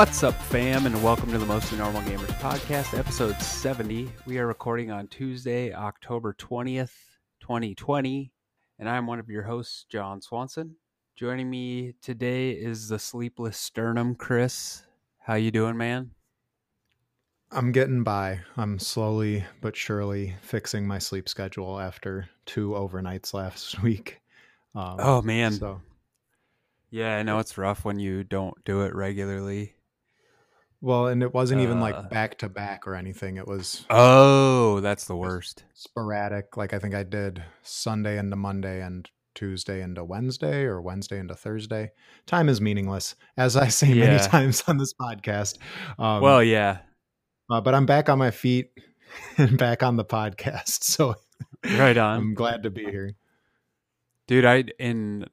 What's up, fam, and welcome to the Mostly Normal Gamers podcast, episode 70. We are recording on Tuesday, October 20th, 2020, and I'm one of your hosts, John Swanson. Joining me today is the sleepless sternum, Chris. How you doing, man? I'm getting by. I'm slowly but surely fixing my sleep schedule after two overnights last week. Um, oh man, so yeah, I know it's rough when you don't do it regularly. Well, and it wasn't even like back to back or anything. It was oh, that's the worst. Sporadic. Like I think I did Sunday into Monday and Tuesday into Wednesday or Wednesday into Thursday. Time is meaningless, as I say yeah. many times on this podcast. Um, well, yeah, uh, but I'm back on my feet and back on the podcast. So right on. I'm glad to be here, dude. I in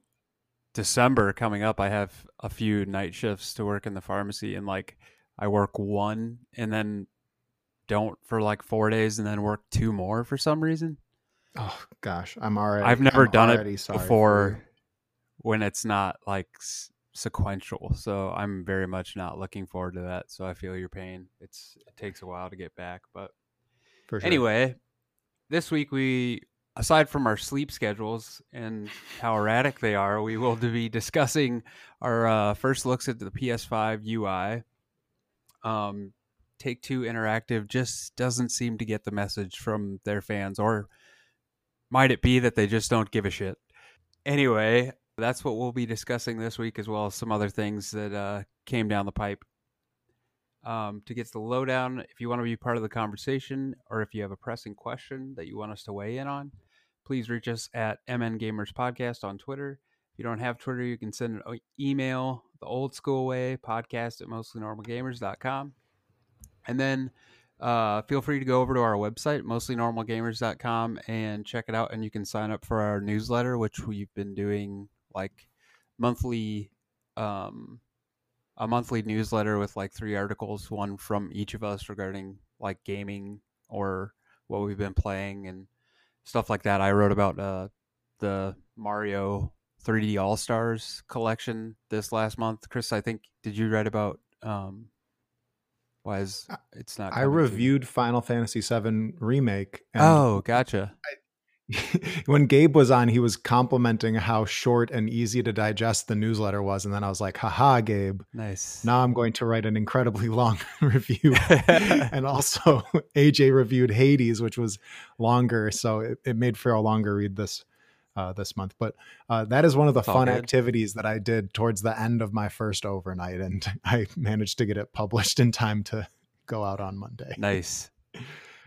December coming up, I have a few night shifts to work in the pharmacy, and like I work one and then don't for like four days, and then work two more for some reason. Oh gosh, I'm already. I've never I'm done it before when it's not like sequential. So I'm very much not looking forward to that. So I feel your pain. It's it takes a while to get back, but sure. anyway, this week we aside from our sleep schedules and how erratic they are, we will be discussing our uh, first looks at the PS5 UI. Um, Take Two Interactive just doesn't seem to get the message from their fans, or might it be that they just don't give a shit? Anyway, that's what we'll be discussing this week, as well as some other things that uh, came down the pipe. Um, to get the lowdown, if you want to be part of the conversation, or if you have a pressing question that you want us to weigh in on, please reach us at MN Gamers Podcast on Twitter. If you don't have Twitter, you can send an email the old school way, podcast at mostlynormalgamers.com. And then uh, feel free to go over to our website, mostlynormalgamers.com, and check it out. And you can sign up for our newsletter, which we've been doing like monthly, um, a monthly newsletter with like three articles, one from each of us regarding like gaming or what we've been playing and stuff like that. I wrote about uh, the Mario 3D All Stars collection this last month. Chris, I think did you write about um, why is it's not? I reviewed Final Fantasy VII remake. oh, gotcha. I, when Gabe was on, he was complimenting how short and easy to digest the newsletter was. And then I was like, haha, Gabe. Nice. Now I'm going to write an incredibly long review. and also, AJ reviewed Hades, which was longer. So it, it made for a longer read this. Uh, this month, but uh, that is one of the fun activities that I did towards the end of my first overnight, and I managed to get it published in time to go out on Monday. Nice,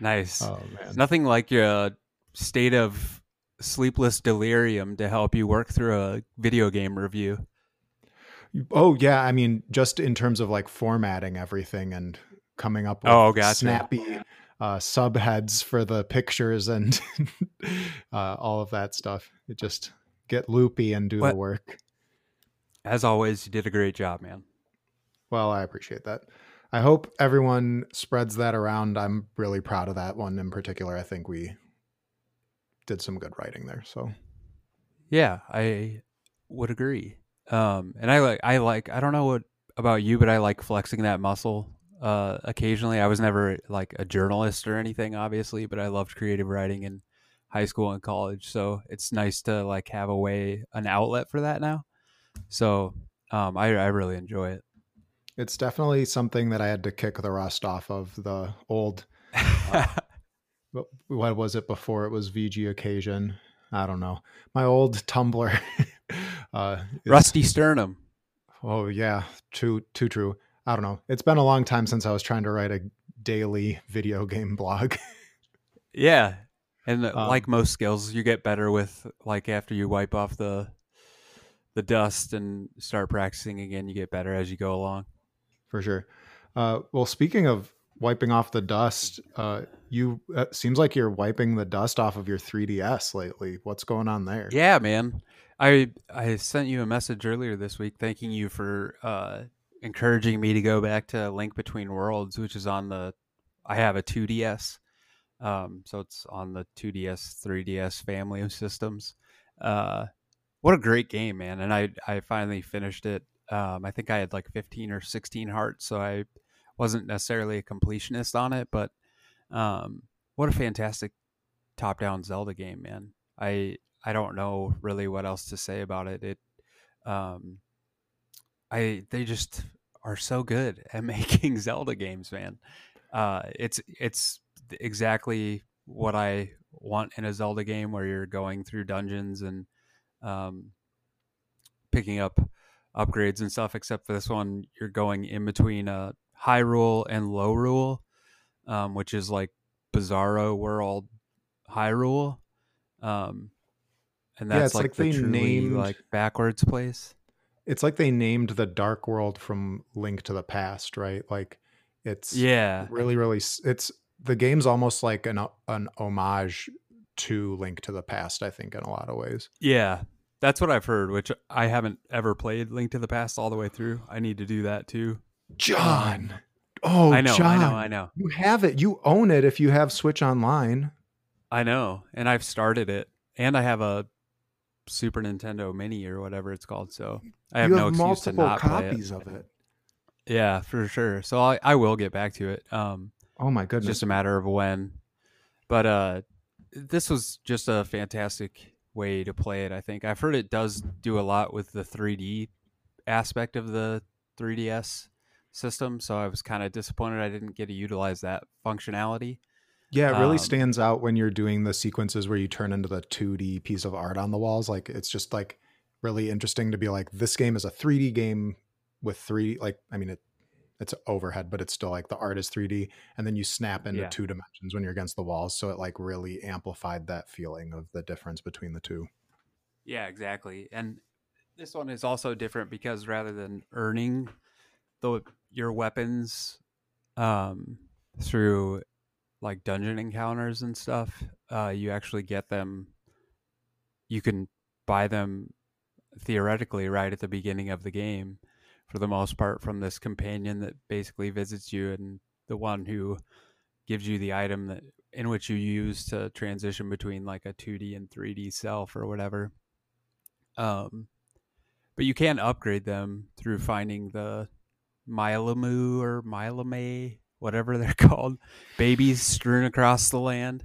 nice. Oh man, nothing like your state of sleepless delirium to help you work through a video game review. Oh yeah, I mean just in terms of like formatting everything and coming up with oh, gotcha. snappy uh, subheads for the pictures and uh, all of that stuff. It just get loopy and do what? the work. As always, you did a great job, man. Well, I appreciate that. I hope everyone spreads that around. I'm really proud of that one in particular. I think we did some good writing there. So yeah, I would agree. Um, and I like I like I don't know what about you, but I like flexing that muscle uh, occasionally. I was never like a journalist or anything, obviously, but I loved creative writing in high school and college. So it's nice to like have a way, an outlet for that now. So um, I, I really enjoy it. It's definitely something that I had to kick the rust off of the old uh, what was it before it was VG occasion? I don't know. My old Tumblr. uh, Rusty Sternum. Oh yeah, too too true. I don't know. It's been a long time since I was trying to write a daily video game blog. yeah, and uh, um, like most skills, you get better with like after you wipe off the the dust and start practicing again. You get better as you go along. For sure. Uh, well, speaking of wiping off the dust. Uh, you uh, seems like you're wiping the dust off of your 3ds lately. What's going on there? Yeah, man. I I sent you a message earlier this week thanking you for uh, encouraging me to go back to Link Between Worlds, which is on the. I have a 2DS, um, so it's on the 2DS, 3DS family of systems. Uh, what a great game, man! And I I finally finished it Um, I think I had like 15 or 16 hearts, so I wasn't necessarily a completionist on it, but um, what a fantastic top-down Zelda game, man. I I don't know really what else to say about it. It um, I they just are so good at making Zelda games, man. Uh, it's it's exactly what I want in a Zelda game, where you're going through dungeons and um, picking up upgrades and stuff. Except for this one, you're going in between a Hyrule and Lorule, um, which is like Bizarro World Hyrule. Um, and that's yeah, like, like the truly named, like backwards place. It's like they named the Dark World from Link to the Past, right? Like it's yeah, really, really. It's the game's almost like an an homage to Link to the Past. I think in a lot of ways. Yeah, that's what I've heard. Which I haven't ever played Link to the Past all the way through. I need to do that too. John. Oh, I know, John, I know, I know. You have it. You own it if you have Switch Online. I know, and I've started it, and I have a Super Nintendo Mini or whatever it's called. So I have, have no excuse to not copies play it. of it. Yeah, for sure. So I, I will get back to it. Um, oh my goodness, just a matter of when. But uh, this was just a fantastic way to play it. I think I've heard it does do a lot with the 3D aspect of the 3DS system. So I was kind of disappointed I didn't get to utilize that functionality. Yeah, it really um, stands out when you're doing the sequences where you turn into the 2D piece of art on the walls. Like it's just like really interesting to be like this game is a 3D game with three like I mean it it's overhead, but it's still like the art is 3D and then you snap into yeah. two dimensions when you're against the walls. So it like really amplified that feeling of the difference between the two. Yeah, exactly. And this one is also different because rather than earning the your weapons um through like dungeon encounters and stuff, uh, you actually get them. You can buy them theoretically right at the beginning of the game, for the most part, from this companion that basically visits you and the one who gives you the item that in which you use to transition between like a 2D and 3D self or whatever. Um, but you can upgrade them through finding the Milamoo or Milame whatever they're called, babies strewn across the land,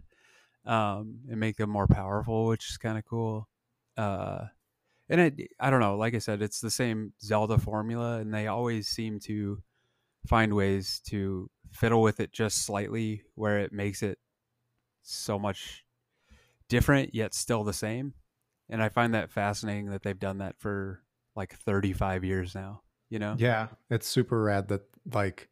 um, and make them more powerful, which is kind of cool. Uh, and it, I don't know, like I said, it's the same Zelda formula, and they always seem to find ways to fiddle with it just slightly, where it makes it so much different yet still the same. And I find that fascinating that they've done that for like 35 years now, you know? Yeah, it's super rad that like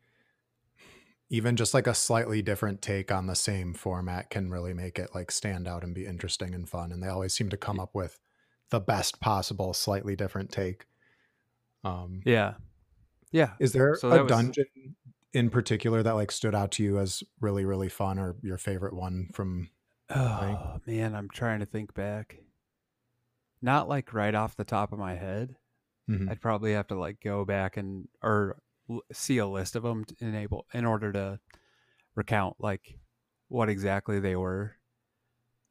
even just like a slightly different take on the same format can really make it like stand out and be interesting and fun and they always seem to come up with the best possible slightly different take. Um yeah. Yeah. is there so a was... dungeon in particular that like stood out to you as really really fun or your favorite one from oh man i'm trying to think back. Not like right off the top of my head. Mm-hmm. i'd probably have to like go back and or see a list of them to enable in order to recount like what exactly they were.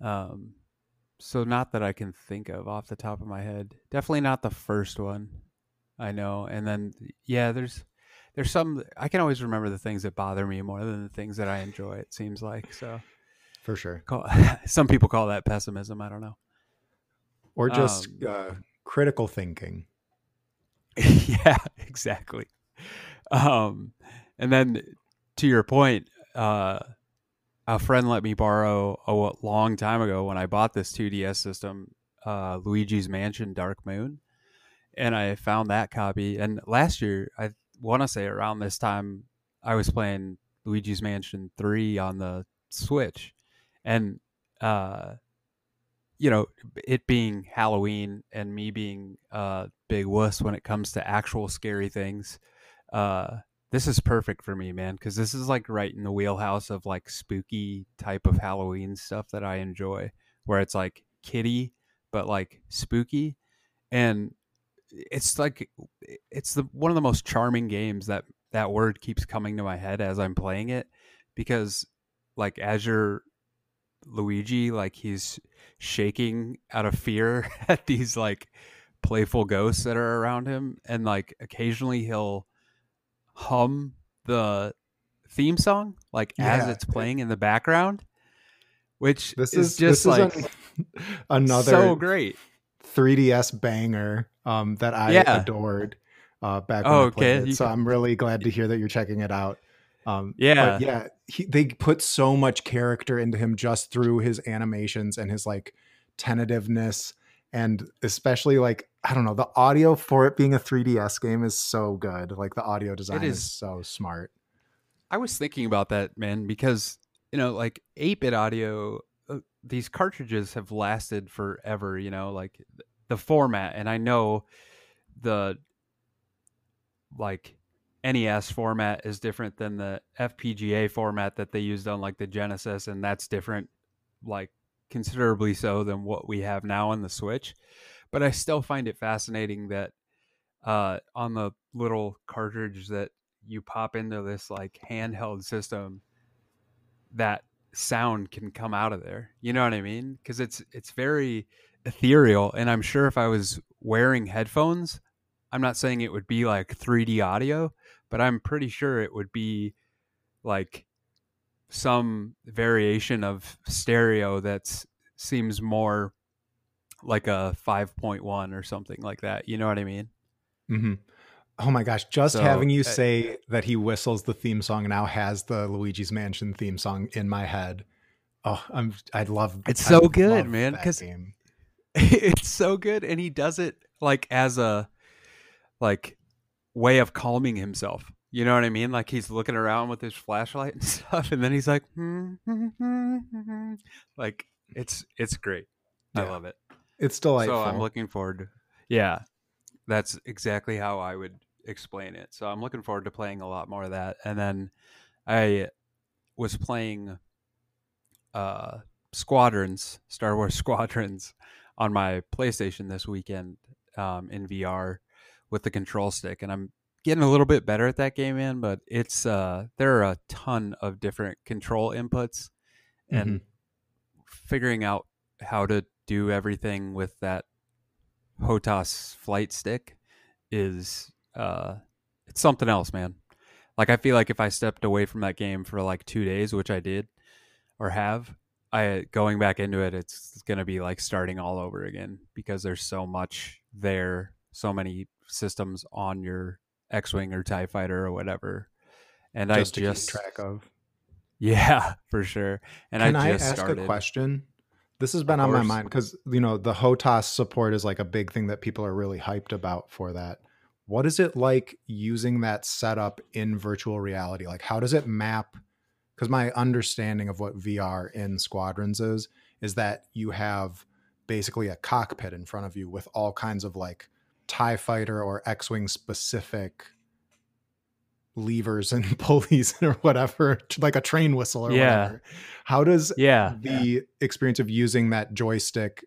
Um, so not that I can think of off the top of my head. Definitely not the first one. I know, and then yeah, there's there's some I can always remember the things that bother me more than the things that I enjoy. It seems like so. For sure. Call, some people call that pessimism. I don't know. Or just um, uh, critical thinking. yeah, exactly. Um, and then to your point, uh, a friend let me borrow a long time ago when I bought this 2DS system, uh, Luigi's Mansion Dark Moon, and I found that copy. And last year, I want to say around this time, I was playing Luigi's Mansion 3 on the Switch, and uh, you know, it being Halloween and me being a big wuss when it comes to actual scary things uh this is perfect for me man because this is like right in the wheelhouse of like spooky type of halloween stuff that i enjoy where it's like kitty but like spooky and it's like it's the one of the most charming games that that word keeps coming to my head as i'm playing it because like as you're luigi like he's shaking out of fear at these like playful ghosts that are around him, and like occasionally he'll hum the theme song like yeah. as it's playing in the background, which this is, is just like is another so great 3ds banger um, that I yeah. adored uh, back when oh, I played okay. it. So I'm really glad to hear that you're checking it out. Um, yeah, yeah, he, they put so much character into him just through his animations and his like tentativeness, and especially like I don't know, the audio for it being a 3DS game is so good. Like the audio design is, is so smart. I was thinking about that, man, because you know, like 8-bit audio, uh, these cartridges have lasted forever. You know, like the format, and I know the like NES format is different than the FPGA format that they used on like the Genesis, and that's different, like considerably so than what we have now on the Switch. But I still find it fascinating that uh, on the little cartridge that you pop into this like handheld system, that sound can come out of there. You know what I mean? Because it's it's very ethereal, and I'm sure if I was wearing headphones, I'm not saying it would be like 3D audio, but I'm pretty sure it would be like some variation of stereo that seems more like a 5.1 or something like that. You know what I mean? Mm-hmm. Oh my gosh! Just so, having you uh, say that he whistles the theme song now has the Luigi's Mansion theme song in my head. Oh, I'm I love it's so good, man. Because it's so good, and he does it like as a like way of calming himself. You know what I mean? Like he's looking around with his flashlight and stuff, and then he's like, like it's it's great. Yeah. I love it. It's delightful. So I'm looking forward. To, yeah, that's exactly how I would explain it. So I'm looking forward to playing a lot more of that. And then I was playing uh, Squadrons, Star Wars Squadrons, on my PlayStation this weekend um, in VR with the control stick, and I'm getting a little bit better at that game, man. But it's uh, there are a ton of different control inputs, and mm-hmm. figuring out how to do everything with that HOTAS flight stick is uh, it's something else, man. Like I feel like if I stepped away from that game for like two days, which I did or have, I going back into it, it's gonna be like starting all over again because there's so much there, so many systems on your X-wing or Tie Fighter or whatever, and just I just track of. Yeah, for sure. And Can I, just I ask started. a question? This has been on my mind because you know the HOTAS support is like a big thing that people are really hyped about for that. What is it like using that setup in virtual reality? Like, how does it map? Because my understanding of what VR in Squadrons is is that you have basically a cockpit in front of you with all kinds of like TIE fighter or X Wing specific levers and pulleys or whatever, like a train whistle or yeah. whatever. How does yeah. the experience of using that joystick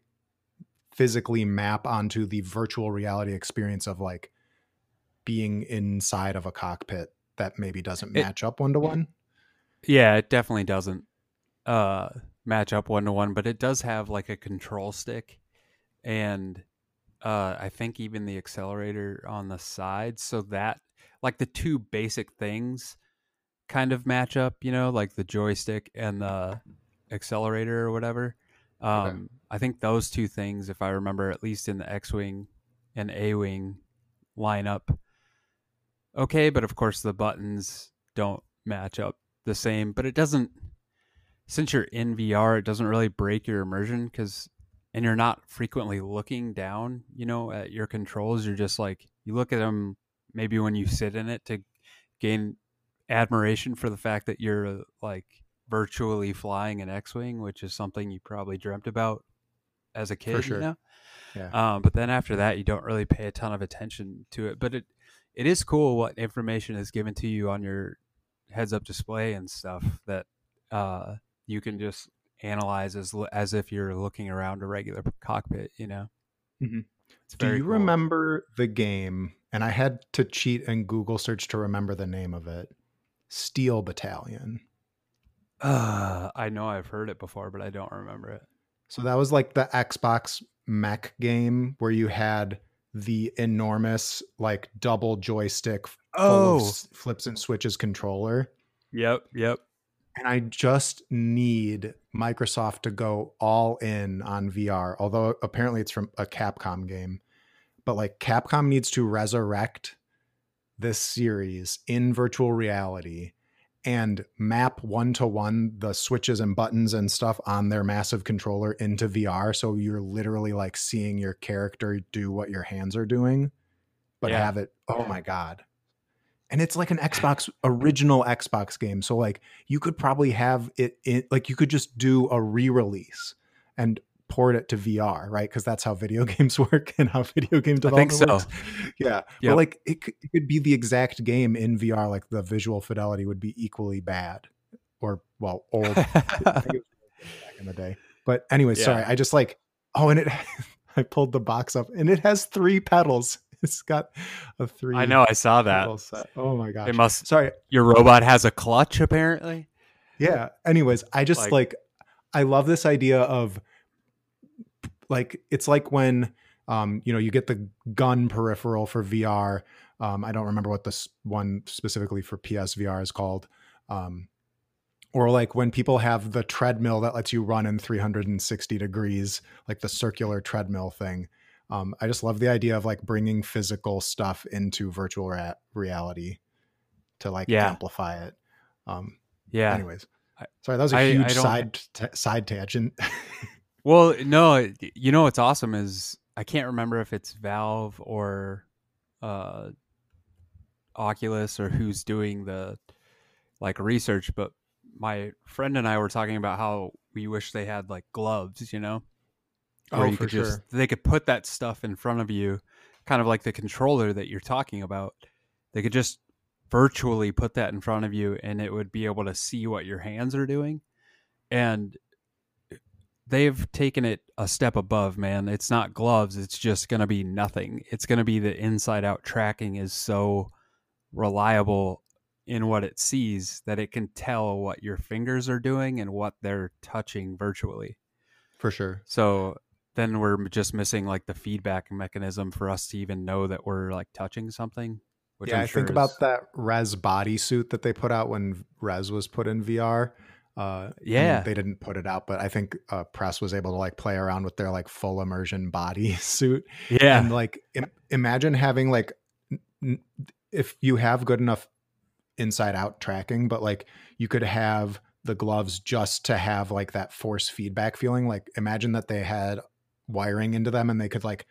physically map onto the virtual reality experience of like being inside of a cockpit that maybe doesn't match it, up one to one? Yeah, it definitely doesn't uh match up one to one, but it does have like a control stick and uh, I think even the accelerator on the side, so that like the two basic things kind of match up, you know, like the joystick and the accelerator or whatever. Um, okay. I think those two things, if I remember, at least in the X Wing and A Wing lineup, okay, but of course the buttons don't match up the same. But it doesn't, since you're in VR, it doesn't really break your immersion because and you're not frequently looking down, you know, at your controls. You're just like you look at them maybe when you sit in it to gain admiration for the fact that you're like virtually flying an X-wing, which is something you probably dreamt about as a kid. Sure. You know? Yeah. Um, but then after that, you don't really pay a ton of attention to it. But it it is cool what information is given to you on your heads-up display and stuff that uh, you can just analyze as as if you're looking around a regular cockpit. You know. Mm-hmm. Do you cool. remember the game? And I had to cheat and Google search to remember the name of it. Steel Battalion. Uh, I know I've heard it before, but I don't remember it. So that was like the Xbox mech game where you had the enormous like double joystick oh flips and switches controller. Yep, yep. And I just need Microsoft to go all in on VR, although apparently it's from a Capcom game. But like Capcom needs to resurrect this series in virtual reality and map one to one the switches and buttons and stuff on their massive controller into VR. So you're literally like seeing your character do what your hands are doing, but yeah. have it. Oh my God. And it's like an Xbox original Xbox game. So like you could probably have it in, like you could just do a re-release and port it to VR, right? Because that's how video games work and how video game development I think so. works. Yeah, yep. but like it, it could be the exact game in VR. Like the visual fidelity would be equally bad, or well, old back in the day. But anyway, yeah. sorry. I just like oh, and it. I pulled the box up, and it has three pedals. It's got a three. I know. I saw that. Oh my gosh! It must. Sorry, your robot has a clutch apparently. Yeah. Anyways, I just like, like I love this idea of like it's like when um, you know you get the gun peripheral for VR. Um, I don't remember what this one specifically for PSVR is called. Um, or like when people have the treadmill that lets you run in 360 degrees, like the circular treadmill thing. Um, I just love the idea of like bringing physical stuff into virtual ra- reality to like yeah. amplify it. Um, yeah. Anyways, sorry, that was a huge I side t- side tangent. Well, no, you know what's awesome is I can't remember if it's Valve or uh, Oculus or who's doing the like research, but my friend and I were talking about how we wish they had like gloves, you know, where oh, you could just they could put that stuff in front of you, kind of like the controller that you're talking about. They could just virtually put that in front of you, and it would be able to see what your hands are doing. And uh, they've taken it a step above, man. It's not gloves, it's just going to be nothing. It's going to be the inside out tracking is so reliable in what it sees that it can tell what your fingers are doing and what they're touching virtually. For sure. So then we're just missing like the feedback mechanism for us to even know that we're like touching something. yeah, I'm i sure think is... about that Rez bodysuit that they put out when Rez was put in VR. Uh, yeah, they didn't put it out, but I think uh, press was able to like play around with their like full immersion body suit. Yeah, and like Im- imagine having like n- if you have good enough inside out tracking, but like you could have the gloves just to have like that force feedback feeling. Like imagine that they had wiring into them and they could like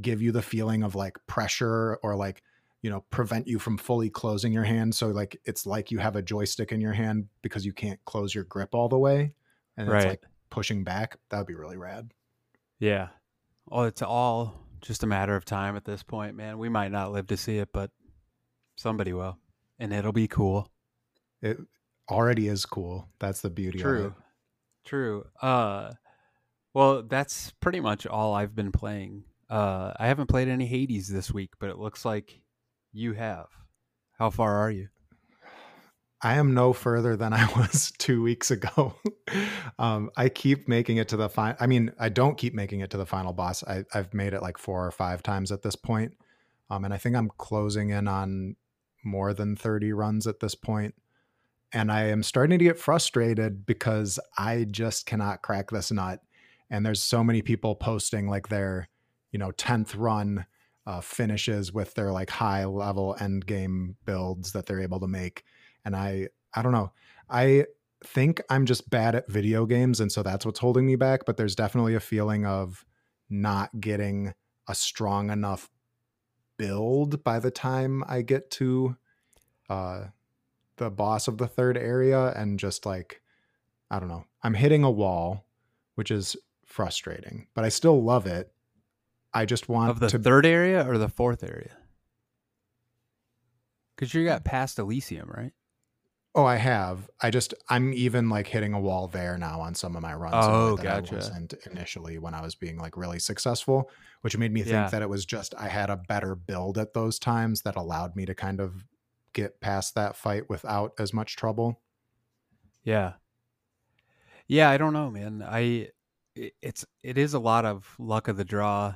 give you the feeling of like pressure or like you know prevent you from fully closing your hand. So like it's like you have a joystick in your hand because you can't close your grip all the way and right. it's like pushing back. That would be really rad. Yeah. Oh it's all just a matter of time at this point man. We might not live to see it but somebody will and it'll be cool. It already is cool. That's the beauty of it. true. True. Uh well that's pretty much all i've been playing uh i haven't played any hades this week but it looks like you have. How far are you? I am no further than I was two weeks ago. um, I keep making it to the final. I mean, I don't keep making it to the final boss. I, have made it like four or five times at this point. Um, and I think I'm closing in on more than 30 runs at this point. And I am starting to get frustrated because I just cannot crack this nut. And there's so many people posting like their, you know, 10th run uh, finishes with their like high level end game builds that they're able to make. And I, I don't know. I think I'm just bad at video games, and so that's what's holding me back. But there's definitely a feeling of not getting a strong enough build by the time I get to uh, the boss of the third area, and just like I don't know, I'm hitting a wall, which is frustrating, but I still love it. I just want of the to... third area or the fourth area. Because you got past Elysium, right? Oh, I have. I just I'm even like hitting a wall there now on some of my runs. Oh, gotcha. I wasn't initially when I was being like really successful, which made me think yeah. that it was just I had a better build at those times that allowed me to kind of get past that fight without as much trouble. Yeah. Yeah, I don't know, man. I it's it is a lot of luck of the draw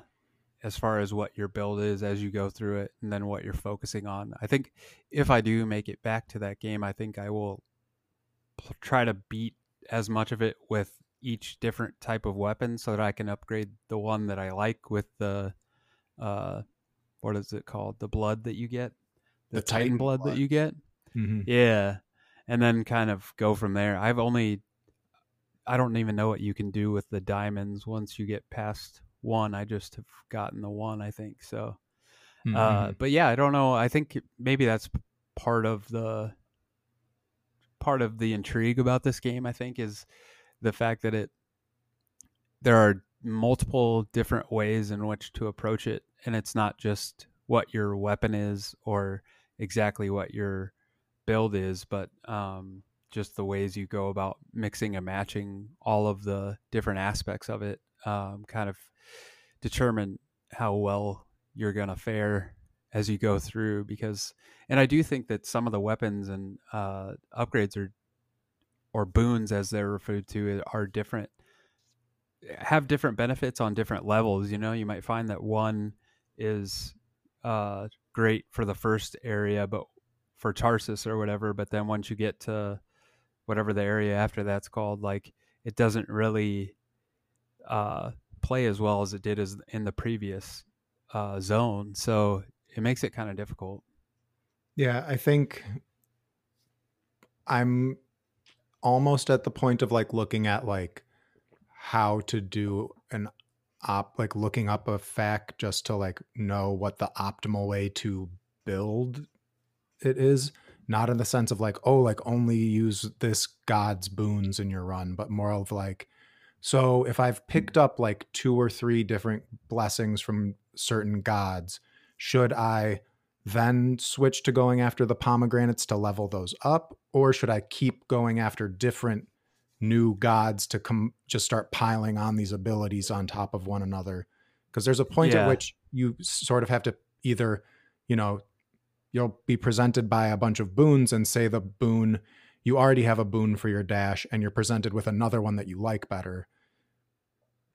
as far as what your build is as you go through it and then what you're focusing on. I think if I do make it back to that game, I think I will try to beat as much of it with each different type of weapon so that I can upgrade the one that I like with the uh what is it called? The blood that you get? The, the Titan, Titan blood, blood, that you get? Mm-hmm. Yeah. And then kind of go from there. I've only I don't even know what you can do with the diamonds once you get past one. I just have gotten the one, I think. So, uh, mm-hmm. uh, but yeah, I don't know. I think maybe that's part of the part of the intrigue about this game. I think is the fact that it there are multiple different ways in which to approach it, and it's not just what your weapon is or exactly what your build is, but um, just the ways you go about mixing and matching all of the different aspects of it um, kind of determine how well you're going to fare as you go through because and i do think that some of the weapons and uh, upgrades are or boons as they're referred to are different have different benefits on different levels you know? You might find that one is uh, great for the first area but for Tartarus or whatever but then once you get to whatever the area after that's called, like it doesn't really uh, play as well as it did as in the previous uh, zone. So it makes it kind of difficult. Yeah, I think I'm almost at the point of like looking at like how to do an op like looking up a fact just to like know what the optimal way to build it is not in the sense of like oh like only use this god's boons in your run but more of like so if i've mm. picked up like two or three different blessings from certain gods should i then switch to going after the pomegranates to level those up or should i keep going after different new gods to come just start piling on these abilities on top of one another because there's a point yeah. at which you sort of have to either you know you'll be presented by a bunch of boons and say the boon you already have a boon for your dash and you're presented with another one that you like better.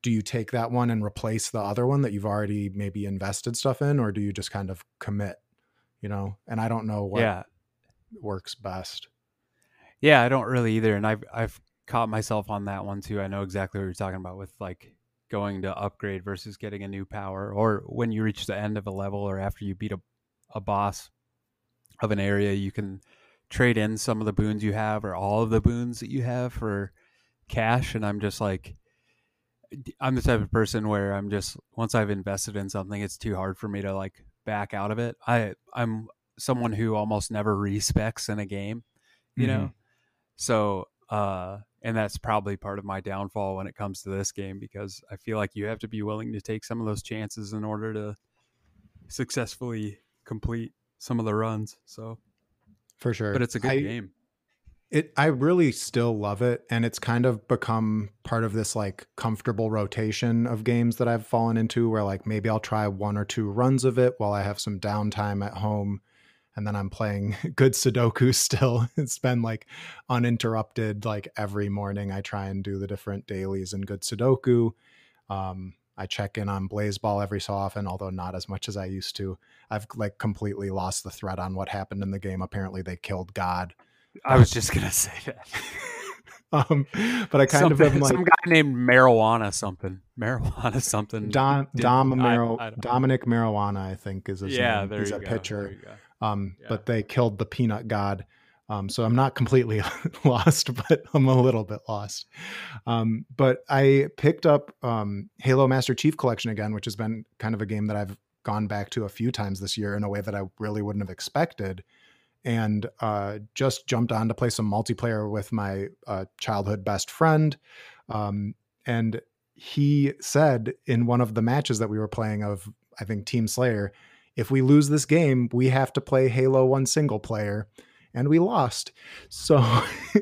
Do you take that one and replace the other one that you've already maybe invested stuff in or do you just kind of commit you know? And i don't know what yeah. works best. Yeah i don't really either and i've i've caught myself on that one too. I know exactly what you're talking about with like going to upgrade versus getting a new power or when you reach the end of a level or after you beat a, a boss of an area, you can trade in some of the boons you have or all of the boons that you have for cash. And I'm just like, I'm the type of person where I'm just once I've invested in something, it's too hard for me to like back out of it. I I'm someone who almost never respecs in a game, you mm-hmm. know. So, uh, and that's probably part of my downfall when it comes to this game because I feel like you have to be willing to take some of those chances in order to successfully complete some of the runs. So for sure, but it's a good I, game. It I really still love it, and it's kind of become part of this like comfortable rotation of games that I've fallen into, where like maybe I'll try one or two runs of it while I have some downtime at home. And then I'm playing good Sudoku still. It's been like uninterrupted. Like every morning, I try and do the different dailies in good Sudoku. Um, I check in on Blaseball every so often, although not as much as I used to. I've like completely lost the thread on what happened in the game. Apparently, they killed God. I was just gonna say that. um, but I kind something, of am like some guy named Marijuana something, Marijuana something. Don Dom Maro, I, I Dominic Marijuana, I think is his yeah, name. There He's a go, pitcher. Um, yeah. but they killed the Peanut God. Um, so I'm not completely lost, but I'm a little bit lost. Um, but I picked up um, Halo Master Chief Collection again, which has been kind of a game that I've gone back to a few times this year in a way that I really wouldn't have expected. And uh, just jumped on to play some multiplayer with my uh, childhood best friend. Um, and he said in one of the matches that we were playing of, I think, Team Slayer, if we lose this game, we have to play Halo 1 single player and we lost. So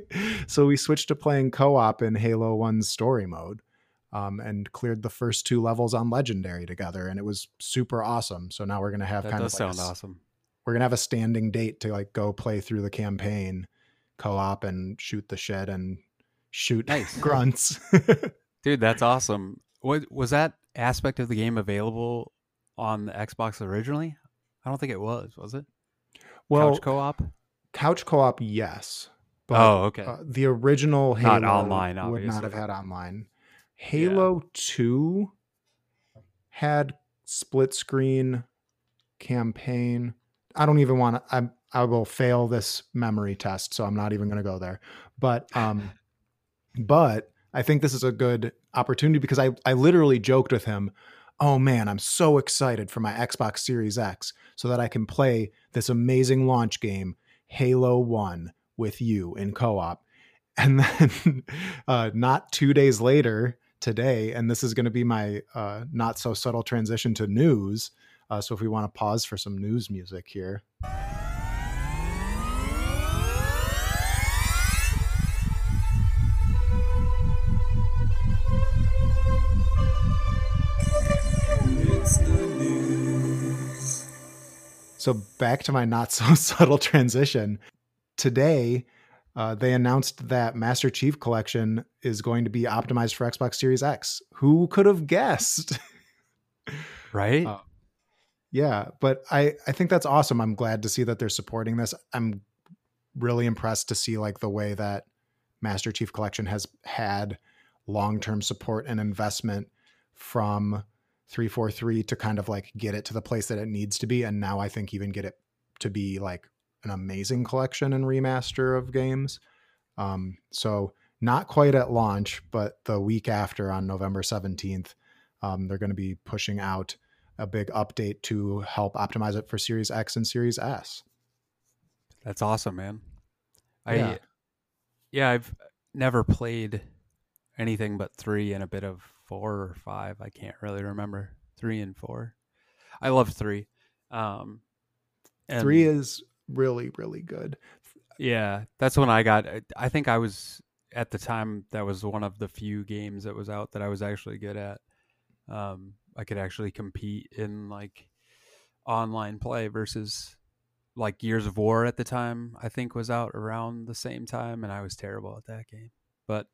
so we switched to playing co-op in Halo 1's story mode. Um, and cleared the first two levels on legendary together and it was super awesome. So now we're gonna have that kind of like sound a, awesome. We're gonna have a standing date to like go play through the campaign co-op and shoot the shed and shoot nice. grunts. Dude, that's awesome. What was that aspect of the game available on the Xbox originally? I don't think it was. Was it? Well, couch co-op. Couch co-op, yes. But, oh, okay. Uh, the original Halo not online obviously. would not have had online. Halo yeah. Two had split screen campaign. I don't even want to. I I will fail this memory test, so I'm not even going to go there. But um, but I think this is a good opportunity because I I literally joked with him. Oh man, I'm so excited for my Xbox Series X so that I can play this amazing launch game, Halo One, with you in co-op. And then, uh, not two days later, today, and this is going to be my uh, not so subtle transition to news. Uh, so if we want to pause for some news music here. So back to my not so subtle transition. Today, uh, they announced that Master Chief Collection is going to be optimized for Xbox Series X. Who could have guessed? right? Uh, yeah, but I I think that's awesome. I'm glad to see that they're supporting this. I'm really impressed to see like the way that Master Chief Collection has had long-term support and investment from 343 to kind of like get it to the place that it needs to be and now I think even get it to be like an amazing collection and remaster of games. Um, so not quite at launch, but the week after on November 17th, um, they're going to be pushing out a big update to help optimize it for Series X and Series S. That's awesome, man. I yeah, yeah I've never played anything but 3 and a bit of 4 or 5. I can't really remember. 3 and 4. I love 3. Um, 3 is really really good. Yeah, that's when I got. I think I was at the time that was one of the few games that was out that I was actually good at. Um, I could actually compete in like online play versus like Gears of War at the time. I think was out around the same time, and I was terrible at that game. But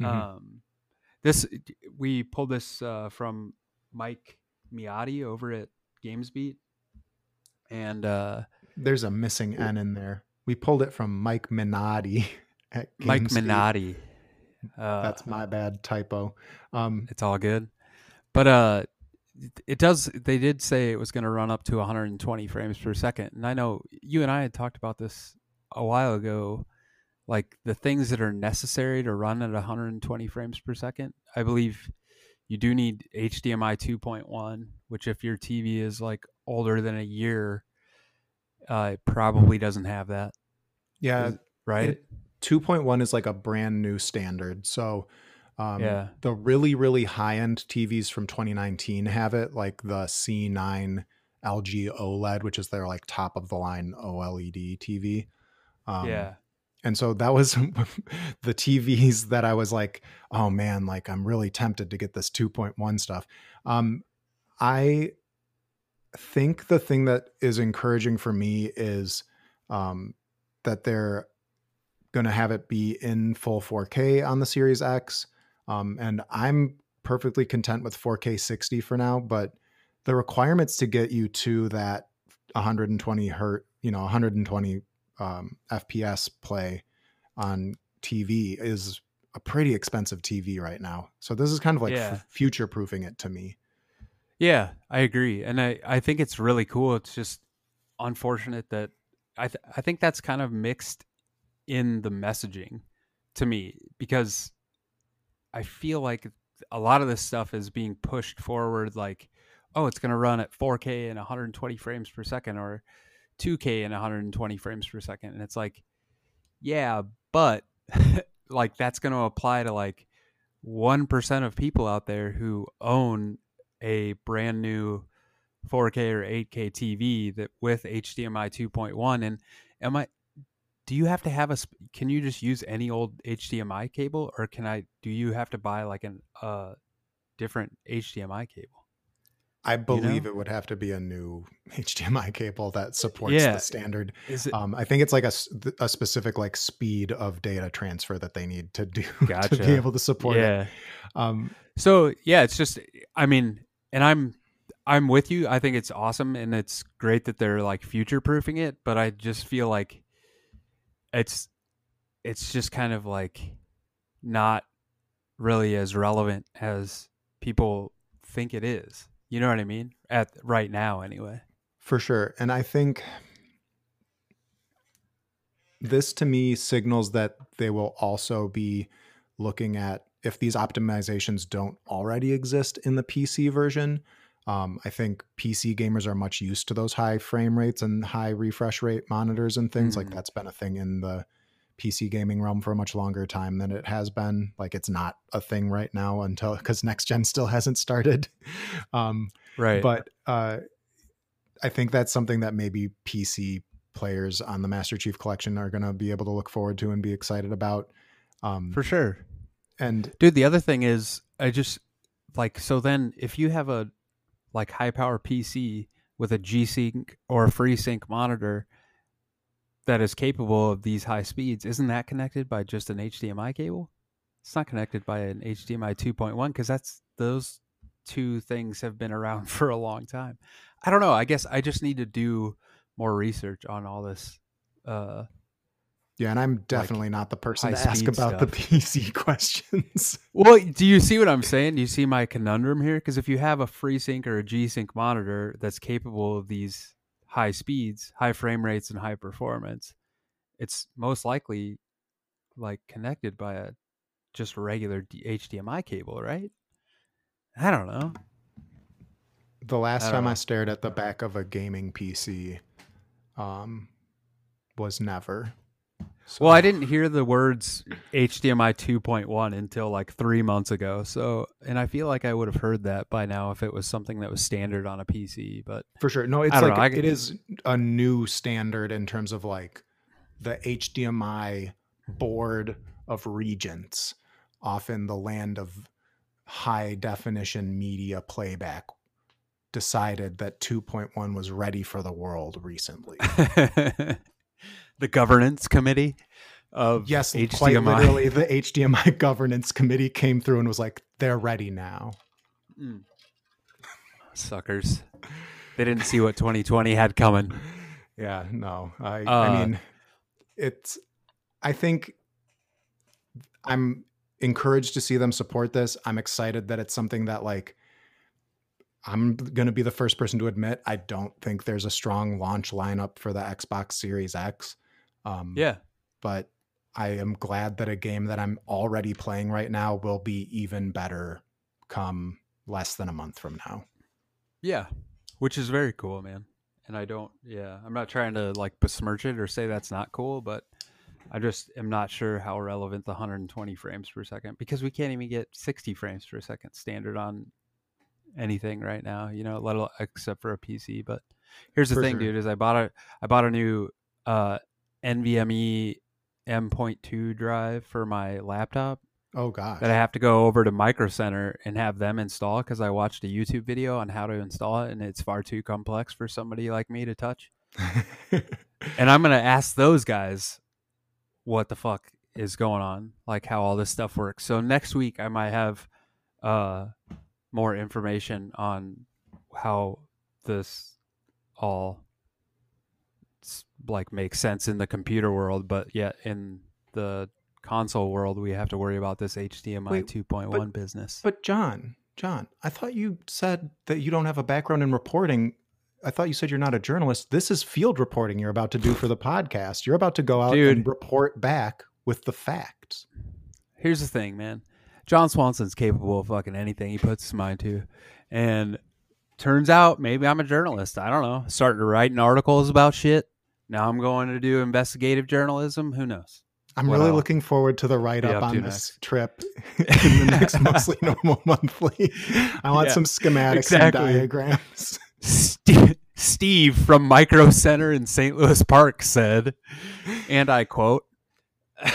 mm-hmm. um, this we pulled this uh, from Mike Miotti over at GamesBeat, and uh, there's a missing N in there. We pulled it from Mike Minotti. Mike Minotti. Uh, That's my bad typo. Um, it's all good. But uh, it does. They did say it was going to run up to 120 frames per second, and I know you and I had talked about this a while ago. Like the things that are necessary to run at 120 frames per second, I believe you do need HDMI 2.1, which if your TV is like older than a year, uh, it probably doesn't have that. Yeah, right. 2.1 is like a brand new standard. So, um, yeah, the really really high end TVs from 2019 have it, like the C9 LG OLED, which is their like top of the line OLED TV. Um, yeah. And so that was the TVs that I was like, oh man, like I'm really tempted to get this 2.1 stuff. Um, I think the thing that is encouraging for me is um, that they're going to have it be in full 4K on the Series X. Um, and I'm perfectly content with 4K 60 for now, but the requirements to get you to that 120 hertz, you know, 120 um, FPS play on TV is a pretty expensive TV right now. So this is kind of like yeah. f- future proofing it to me. Yeah, I agree, and I I think it's really cool. It's just unfortunate that I th- I think that's kind of mixed in the messaging to me because I feel like a lot of this stuff is being pushed forward like oh it's going to run at 4K and 120 frames per second or 2K and 120 frames per second and it's like yeah but like that's going to apply to like 1% of people out there who own a brand new 4K or 8K TV that with HDMI 2.1 and am I do you have to have a can you just use any old HDMI cable or can I do you have to buy like an uh different HDMI cable? I believe you know? it would have to be a new HDMI cable that supports yeah. the standard. It, um, I think it's like a, a specific like speed of data transfer that they need to do gotcha. to be able to support yeah. it. Um, so yeah, it's just I mean, and I'm I'm with you. I think it's awesome and it's great that they're like future proofing it, but I just feel like it's it's just kind of like not really as relevant as people think it is. You know what I mean? At right now anyway. For sure. And I think this to me signals that they will also be looking at if these optimizations don't already exist in the PC version. Um, I think PC gamers are much used to those high frame rates and high refresh rate monitors and things. Mm-hmm. Like that's been a thing in the PC gaming realm for a much longer time than it has been. Like it's not a thing right now until because next gen still hasn't started. Um, right. But uh, I think that's something that maybe PC players on the Master Chief Collection are going to be able to look forward to and be excited about. Um, For sure. And dude, the other thing is, I just like so. Then if you have a like high power PC with a G Sync or a FreeSync monitor that is capable of these high speeds, isn't that connected by just an HDMI cable? It's not connected by an HDMI 2.1 because that's those two things have been around for a long time. I don't know. I guess I just need to do more research on all this. Uh, yeah, and I'm definitely like not the person to ask about stuff. the PC questions. well, do you see what I'm saying? Do you see my conundrum here? Because if you have a FreeSync or a G-Sync monitor that's capable of these high speeds, high frame rates, and high performance, it's most likely like connected by a just regular HDMI cable, right? I don't know. The last I time know. I stared at the back of a gaming PC um, was never. So. Well, I didn't hear the words HDMI 2.1 until like three months ago. So, and I feel like I would have heard that by now if it was something that was standard on a PC. But for sure, no, it's like know, it is a new standard in terms of like the HDMI board of regents, often the land of high definition media playback decided that 2.1 was ready for the world recently. the governance committee of yes, HDMI. quite literally, the HDMI governance committee came through and was like, "They're ready now." Mm. Suckers! They didn't see what 2020 had coming. Yeah, no, I, uh, I mean, it's. I think I'm encouraged to see them support this. I'm excited that it's something that like I'm going to be the first person to admit I don't think there's a strong launch lineup for the Xbox Series X. Um, yeah. But I am glad that a game that I'm already playing right now will be even better come less than a month from now. Yeah. Which is very cool, man. And I don't, yeah, I'm not trying to like besmirch it or say that's not cool, but I just am not sure how relevant the 120 frames per second because we can't even get 60 frames per second standard on anything right now, you know, let alone except for a PC. But here's the for thing, sure. dude: is I bought a I bought a new uh, NVMe M.2 drive for my laptop. Oh god! That I have to go over to Micro Center and have them install because I watched a YouTube video on how to install it, and it's far too complex for somebody like me to touch. and I'm gonna ask those guys what the fuck is going on, like how all this stuff works. So next week I might have uh more information on how this all like makes sense in the computer world, but yet in the console world, we have to worry about this HDMI Wait, 2.1 but, business. But John, John, I thought you said that you don't have a background in reporting. I thought you said you're not a journalist. This is field reporting you're about to do for the podcast. You're about to go out Dude, and report back with the facts. Here's the thing, man. John Swanson's capable of fucking anything he puts his mind to. And turns out maybe I'm a journalist. I don't know. Starting to write articles about shit. Now I'm going to do investigative journalism. Who knows? I'm really looking forward to the write up on this next. trip in the next mostly normal monthly. I want yeah, some schematics exactly. and diagrams. Steve, Steve from Micro Center in St. Louis Park said, and I quote,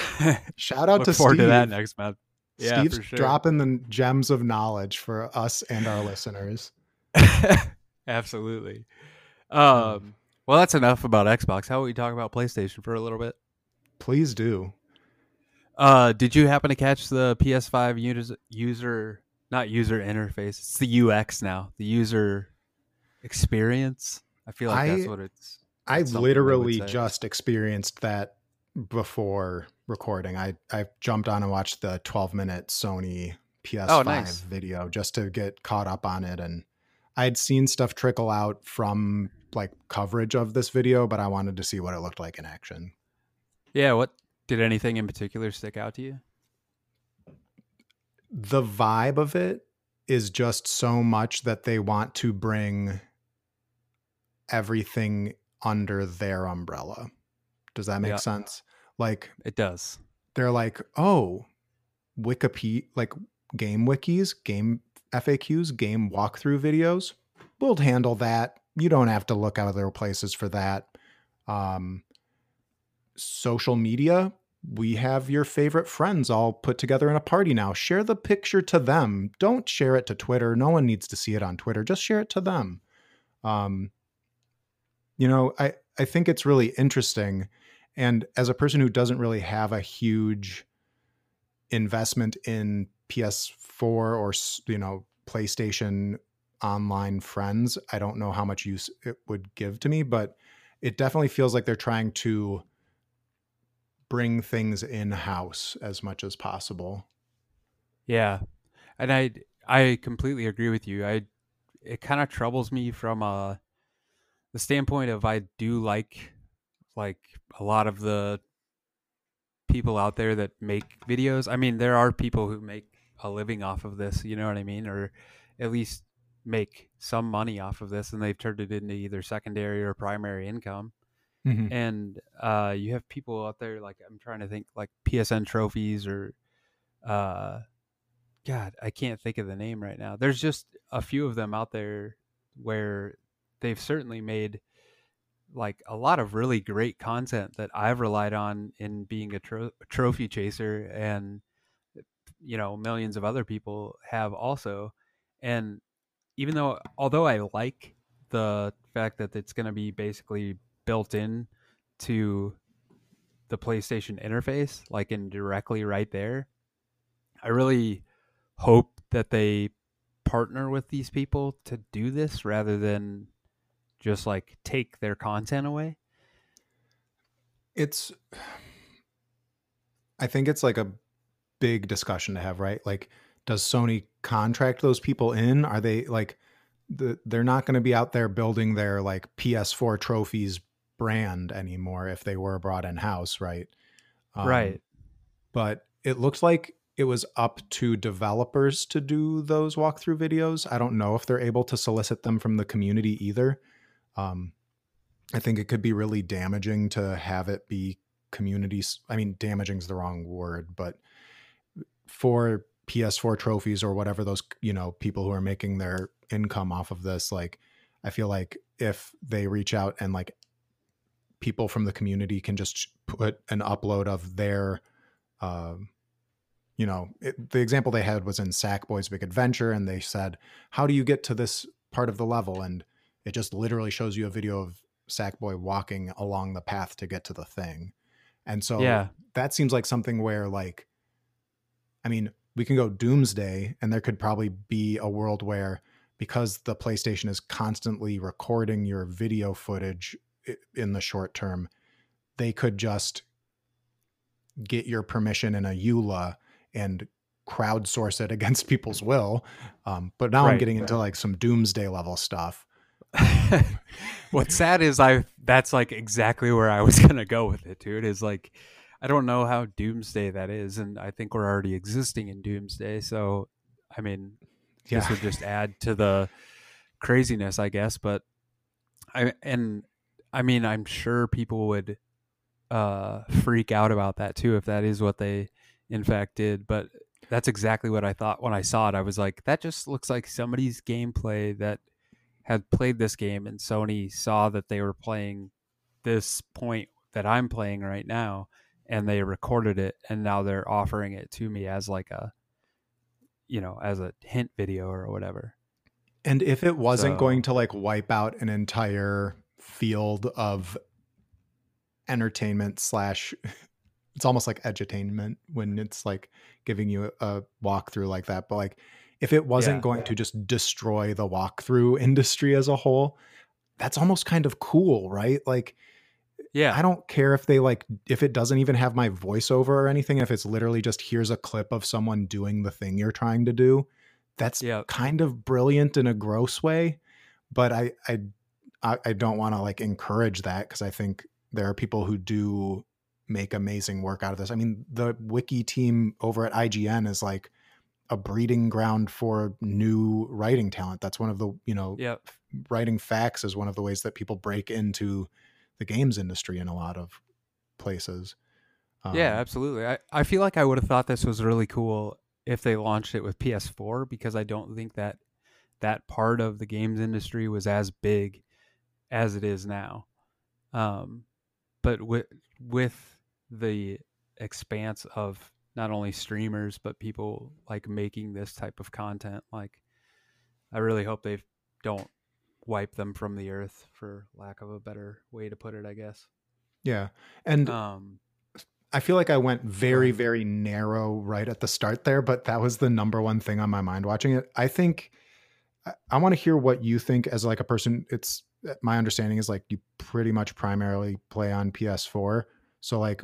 Shout out to forward Steve. to that next month. Yeah, Steve's sure. dropping the gems of knowledge for us and our listeners. Absolutely. Um, well, that's enough about Xbox. How about we talk about PlayStation for a little bit? Please do. Uh, did you happen to catch the PS5 user, user not user interface? It's the UX now. The user experience. I feel like I, that's what it's. I literally just experienced that before recording. I I jumped on and watched the 12 minute Sony PS5 oh, nice. video just to get caught up on it and I'd seen stuff trickle out from like coverage of this video, but I wanted to see what it looked like in action. Yeah, what did anything in particular stick out to you? The vibe of it is just so much that they want to bring everything under their umbrella. Does that make sense? Like it does. They're like, "Oh, Wikipedia like game wikis, game FAQs, game walkthrough videos. We'll handle that. You don't have to look out other places for that. Um, social media, we have your favorite friends all put together in a party now. Share the picture to them. Don't share it to Twitter. No one needs to see it on Twitter. Just share it to them. Um, you know, I, I think it's really interesting. And as a person who doesn't really have a huge investment in PS4 or you know PlayStation online friends, I don't know how much use it would give to me, but it definitely feels like they're trying to bring things in house as much as possible. Yeah. And I I completely agree with you. I it kind of troubles me from uh the standpoint of I do like like a lot of the people out there that make videos. I mean, there are people who make a living off of this, you know what I mean? Or at least make some money off of this and they've turned it into either secondary or primary income. Mm-hmm. And uh, you have people out there like I'm trying to think like PSN trophies or uh, God, I can't think of the name right now. There's just a few of them out there where they've certainly made like a lot of really great content that I've relied on in being a tro- trophy chaser and you know millions of other people have also and even though although I like the fact that it's going to be basically built in to the PlayStation interface like in directly right there I really hope that they partner with these people to do this rather than just like take their content away? It's I think it's like a big discussion to have, right? Like does Sony contract those people in? Are they like the, they're not going to be out there building their like PS4 trophies brand anymore if they were brought in house, right? Um, right. But it looks like it was up to developers to do those walkthrough videos. I don't know if they're able to solicit them from the community either. Um, I think it could be really damaging to have it be communities. I mean, damaging is the wrong word, but for PS4 trophies or whatever those, you know, people who are making their income off of this, like, I feel like if they reach out and like people from the community can just put an upload of their, um, you know, it, the example they had was in Sackboy's Big Adventure, and they said, "How do you get to this part of the level?" And it just literally shows you a video of Sackboy walking along the path to get to the thing. And so yeah. that seems like something where like I mean, we can go doomsday and there could probably be a world where because the PlayStation is constantly recording your video footage in the short term, they could just get your permission in a EULA and crowdsource it against people's will. Um, but now right, I'm getting right. into like some doomsday level stuff. What's sad is I that's like exactly where I was gonna go with it, dude. Is like I don't know how doomsday that is, and I think we're already existing in doomsday. So I mean, yeah. this would just add to the craziness, I guess. But I and I mean, I'm sure people would uh, freak out about that too if that is what they in fact did. But that's exactly what I thought when I saw it. I was like, that just looks like somebody's gameplay that had played this game and Sony saw that they were playing this point that I'm playing right now and they recorded it and now they're offering it to me as like a you know as a hint video or whatever and if it wasn't so, going to like wipe out an entire field of entertainment slash it's almost like edutainment when it's like giving you a, a walkthrough like that but like if it wasn't yeah. going to just destroy the walkthrough industry as a whole, that's almost kind of cool, right? Like, yeah, I don't care if they like if it doesn't even have my voiceover or anything. If it's literally just here's a clip of someone doing the thing you're trying to do, that's yeah. kind of brilliant in a gross way. But I I I, don't want to like encourage that because I think there are people who do make amazing work out of this. I mean, the wiki team over at IGN is like a breeding ground for new writing talent. That's one of the, you know, yep. writing facts is one of the ways that people break into the games industry in a lot of places. Um, yeah, absolutely. I, I feel like I would have thought this was really cool if they launched it with PS4 because I don't think that that part of the games industry was as big as it is now. Um, but with with the expanse of not only streamers but people like making this type of content like i really hope they don't wipe them from the earth for lack of a better way to put it i guess. Yeah and um i feel like i went very very narrow right at the start there but that was the number one thing on my mind watching it. I think i, I want to hear what you think as like a person it's my understanding is like you pretty much primarily play on ps4 so, like,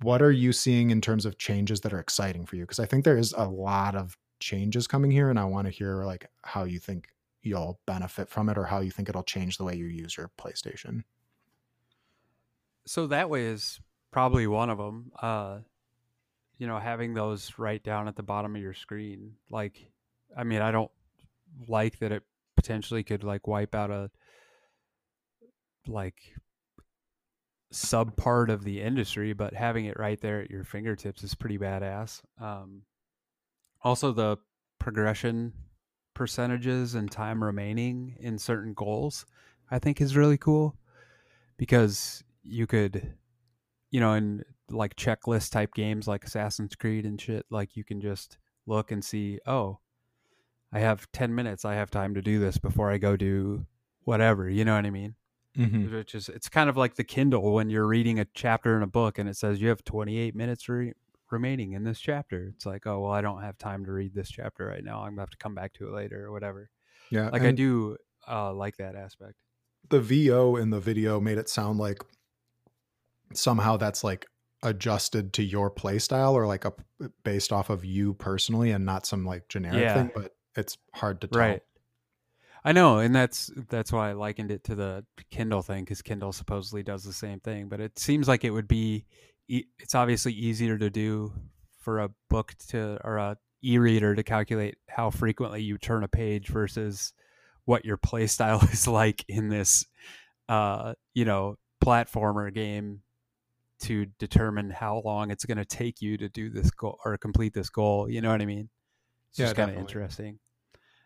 what are you seeing in terms of changes that are exciting for you? Because I think there is a lot of changes coming here, and I want to hear like how you think you'll benefit from it, or how you think it'll change the way you use your PlayStation. So that way is probably one of them. Uh, you know, having those right down at the bottom of your screen. Like, I mean, I don't like that it potentially could like wipe out a like sub part of the industry, but having it right there at your fingertips is pretty badass. Um, also, the progression percentages and time remaining in certain goals, I think, is really cool because you could, you know, in like checklist type games like Assassin's Creed and shit, like you can just look and see, oh, I have 10 minutes. I have time to do this before I go do whatever. You know what I mean? mm-hmm. which is it's kind of like the Kindle when you're reading a chapter in a book and it says you have 28 minutes re- remaining in this chapter. It's like, oh well, I don't have time to read this chapter right now. I'm gonna have to come back to it later or whatever. Yeah, like I do uh, like that aspect. The VO in the video made it sound like somehow that's like adjusted to your play style or like a based off of you personally and not some like generic yeah. thing but it's hard to tell right I know, and that's that's why I likened it to the Kindle thing because Kindle supposedly does the same thing. But it seems like it would be, it's obviously easier to do for a book to or a e-reader to calculate how frequently you turn a page versus what your play style is like in this, uh, you know, platformer game to determine how long it's going to take you to do this goal or complete this goal. You know what I mean? It's yeah, just kind of interesting.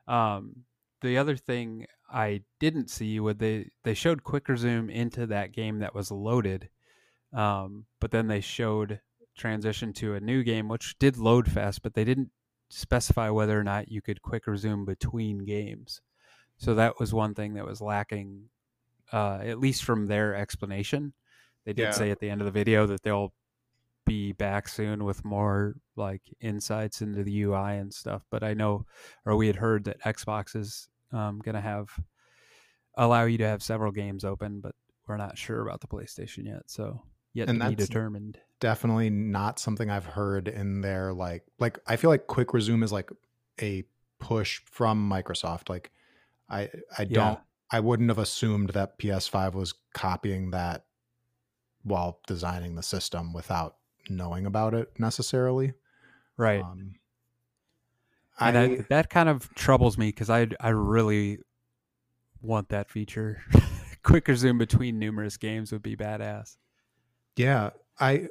Um, the other thing I didn't see was they they showed quick resume into that game that was loaded, um, but then they showed transition to a new game which did load fast, but they didn't specify whether or not you could quick resume between games. So that was one thing that was lacking, uh, at least from their explanation. They did yeah. say at the end of the video that they'll be back soon with more like insights into the UI and stuff. But I know, or we had heard that Xbox is um, going to have allow you to have several games open, but we're not sure about the PlayStation yet. So yet and to be determined. Definitely not something I've heard in there. Like, like I feel like Quick Resume is like a push from Microsoft. Like, I I don't. I wouldn't have assumed that PS5 was copying that while designing the system without knowing about it necessarily. Right. Um, and I, I, that kind of troubles me because I I really want that feature. Quick resume between numerous games would be badass. Yeah, I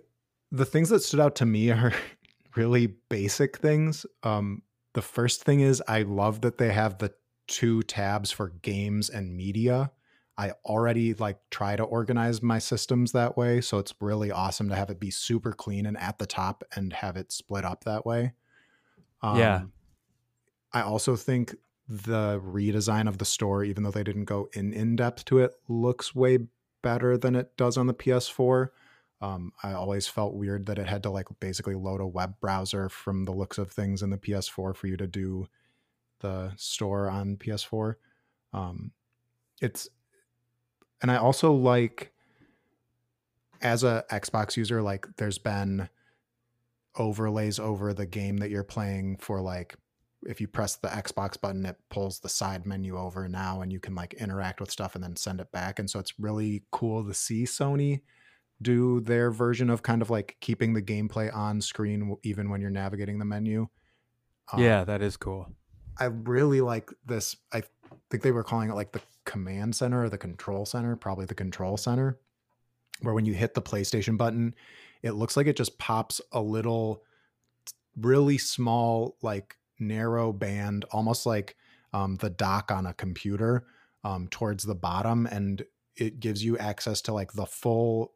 the things that stood out to me are really basic things. Um, the first thing is I love that they have the two tabs for games and media. I already like try to organize my systems that way. So it's really awesome to have it be super clean and at the top and have it split up that way. Um, yeah. I also think the redesign of the store, even though they didn't go in in depth to it, looks way better than it does on the PS4. Um, I always felt weird that it had to like basically load a web browser from the looks of things in the PS4 for you to do the store on PS4. Um, it's and I also like as a Xbox user, like there's been overlays over the game that you're playing for like if you press the Xbox button, it pulls the side menu over now and you can like interact with stuff and then send it back. And so it's really cool to see Sony do their version of kind of like keeping the gameplay on screen even when you're navigating the menu. Um, yeah, that is cool. I really like this. I think they were calling it like the command center or the control center, probably the control center, where when you hit the PlayStation button, it looks like it just pops a little really small, like narrow band, almost like um, the dock on a computer um, towards the bottom. And it gives you access to like the full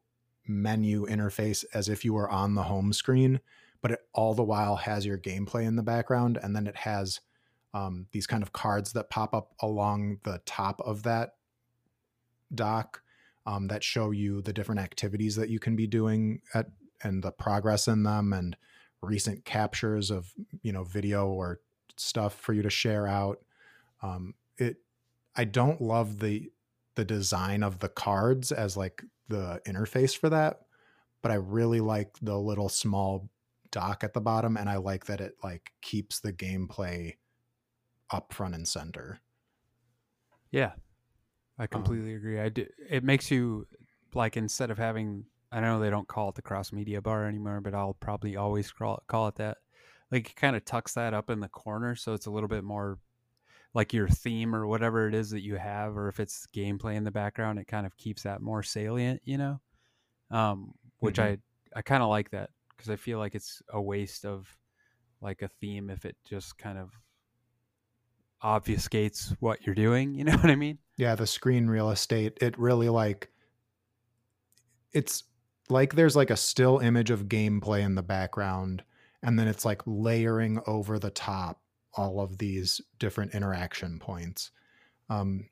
menu interface as if you were on the home screen, but it all the while has your gameplay in the background. And then it has um, these kind of cards that pop up along the top of that dock um, that show you the different activities that you can be doing at and the progress in them and recent captures of you know video or stuff for you to share out um, it i don't love the the design of the cards as like the interface for that but i really like the little small dock at the bottom and i like that it like keeps the gameplay up front and center. Yeah. I um completely um, agree. I do it makes you like instead of having i know they don't call it the cross media bar anymore but i'll probably always call it, call it that. Like it kind of tucks that up in the corner so it's a little bit more like your theme or whatever it is that you have, or if it's gameplay in the background, it kind of keeps that more salient, you know. Um, which mm-hmm. I I kind of like that because I feel like it's a waste of like a theme if it just kind of obfuscates what you're doing. You know what I mean? Yeah, the screen real estate. It really like it's like there's like a still image of gameplay in the background and then it's like layering over the top all of these different interaction points. Um,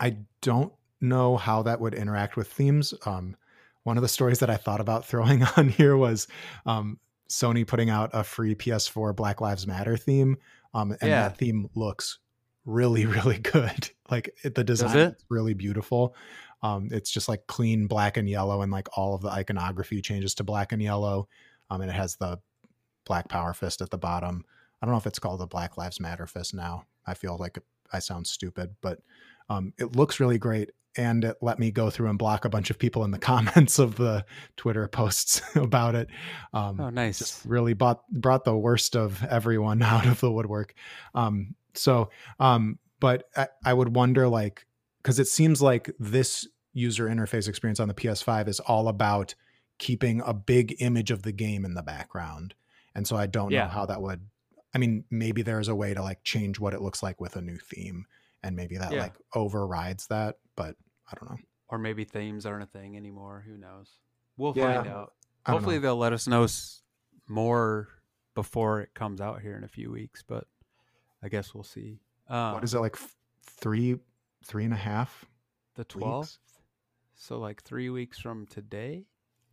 I don't know how that would interact with themes. Um, one of the stories that I thought about throwing on here was um, Sony putting out a free PS4 Black Lives Matter theme, um, and yeah. that theme looks really, really good. like it, the design is really beautiful. Um, it's just like clean black and yellow, and like all of the iconography changes to black and yellow, um, and it has the black power fist at the bottom. I don't know if it's called the Black Lives Matter Fist now. I feel like I sound stupid, but um, it looks really great. And it let me go through and block a bunch of people in the comments of the Twitter posts about it. Um, oh, nice! Just really brought brought the worst of everyone out of the woodwork. Um, so, um, but I, I would wonder, like, because it seems like this user interface experience on the PS5 is all about keeping a big image of the game in the background. And so I don't yeah. know how that would I mean, maybe there's a way to like change what it looks like with a new theme, and maybe that yeah. like overrides that. But I don't know. Or maybe themes aren't a thing anymore. Who knows? We'll yeah. find out. Hopefully, they'll let us know more before it comes out here in a few weeks. But I guess we'll see. Um, what is it like? Three, three and a half. The twelfth. So like three weeks from today,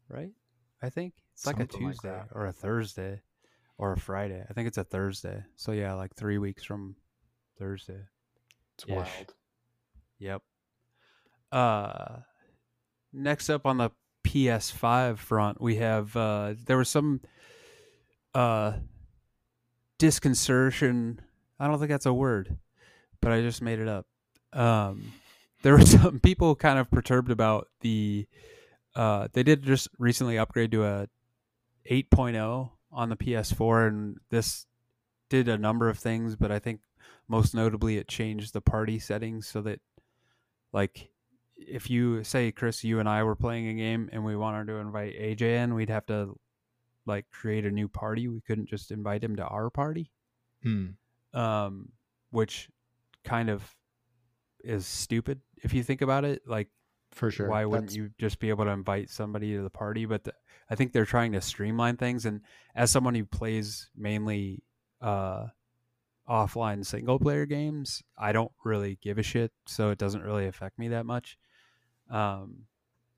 right? I think it's Something like a Tuesday like or a Thursday or a Friday. I think it's a Thursday. So yeah, like three weeks from Thursday. It's wild. Yep. Uh, next up on the PS5 front, we have uh, there was some uh disconcertion. I don't think that's a word, but I just made it up. Um, there were some people kind of perturbed about the. Uh, they did just recently upgrade to a 8.0 on the PS4, and this did a number of things, but I think most notably it changed the party settings so that, like, if you say Chris, you and I were playing a game and we wanted to invite AJ in, we'd have to like create a new party. We couldn't just invite him to our party. Hmm. Um, which kind of is stupid if you think about it. Like, for sure, why wouldn't That's... you just be able to invite somebody to the party? But the, I think they're trying to streamline things. And as someone who plays mainly uh, offline single player games, I don't really give a shit, so it doesn't really affect me that much. Um,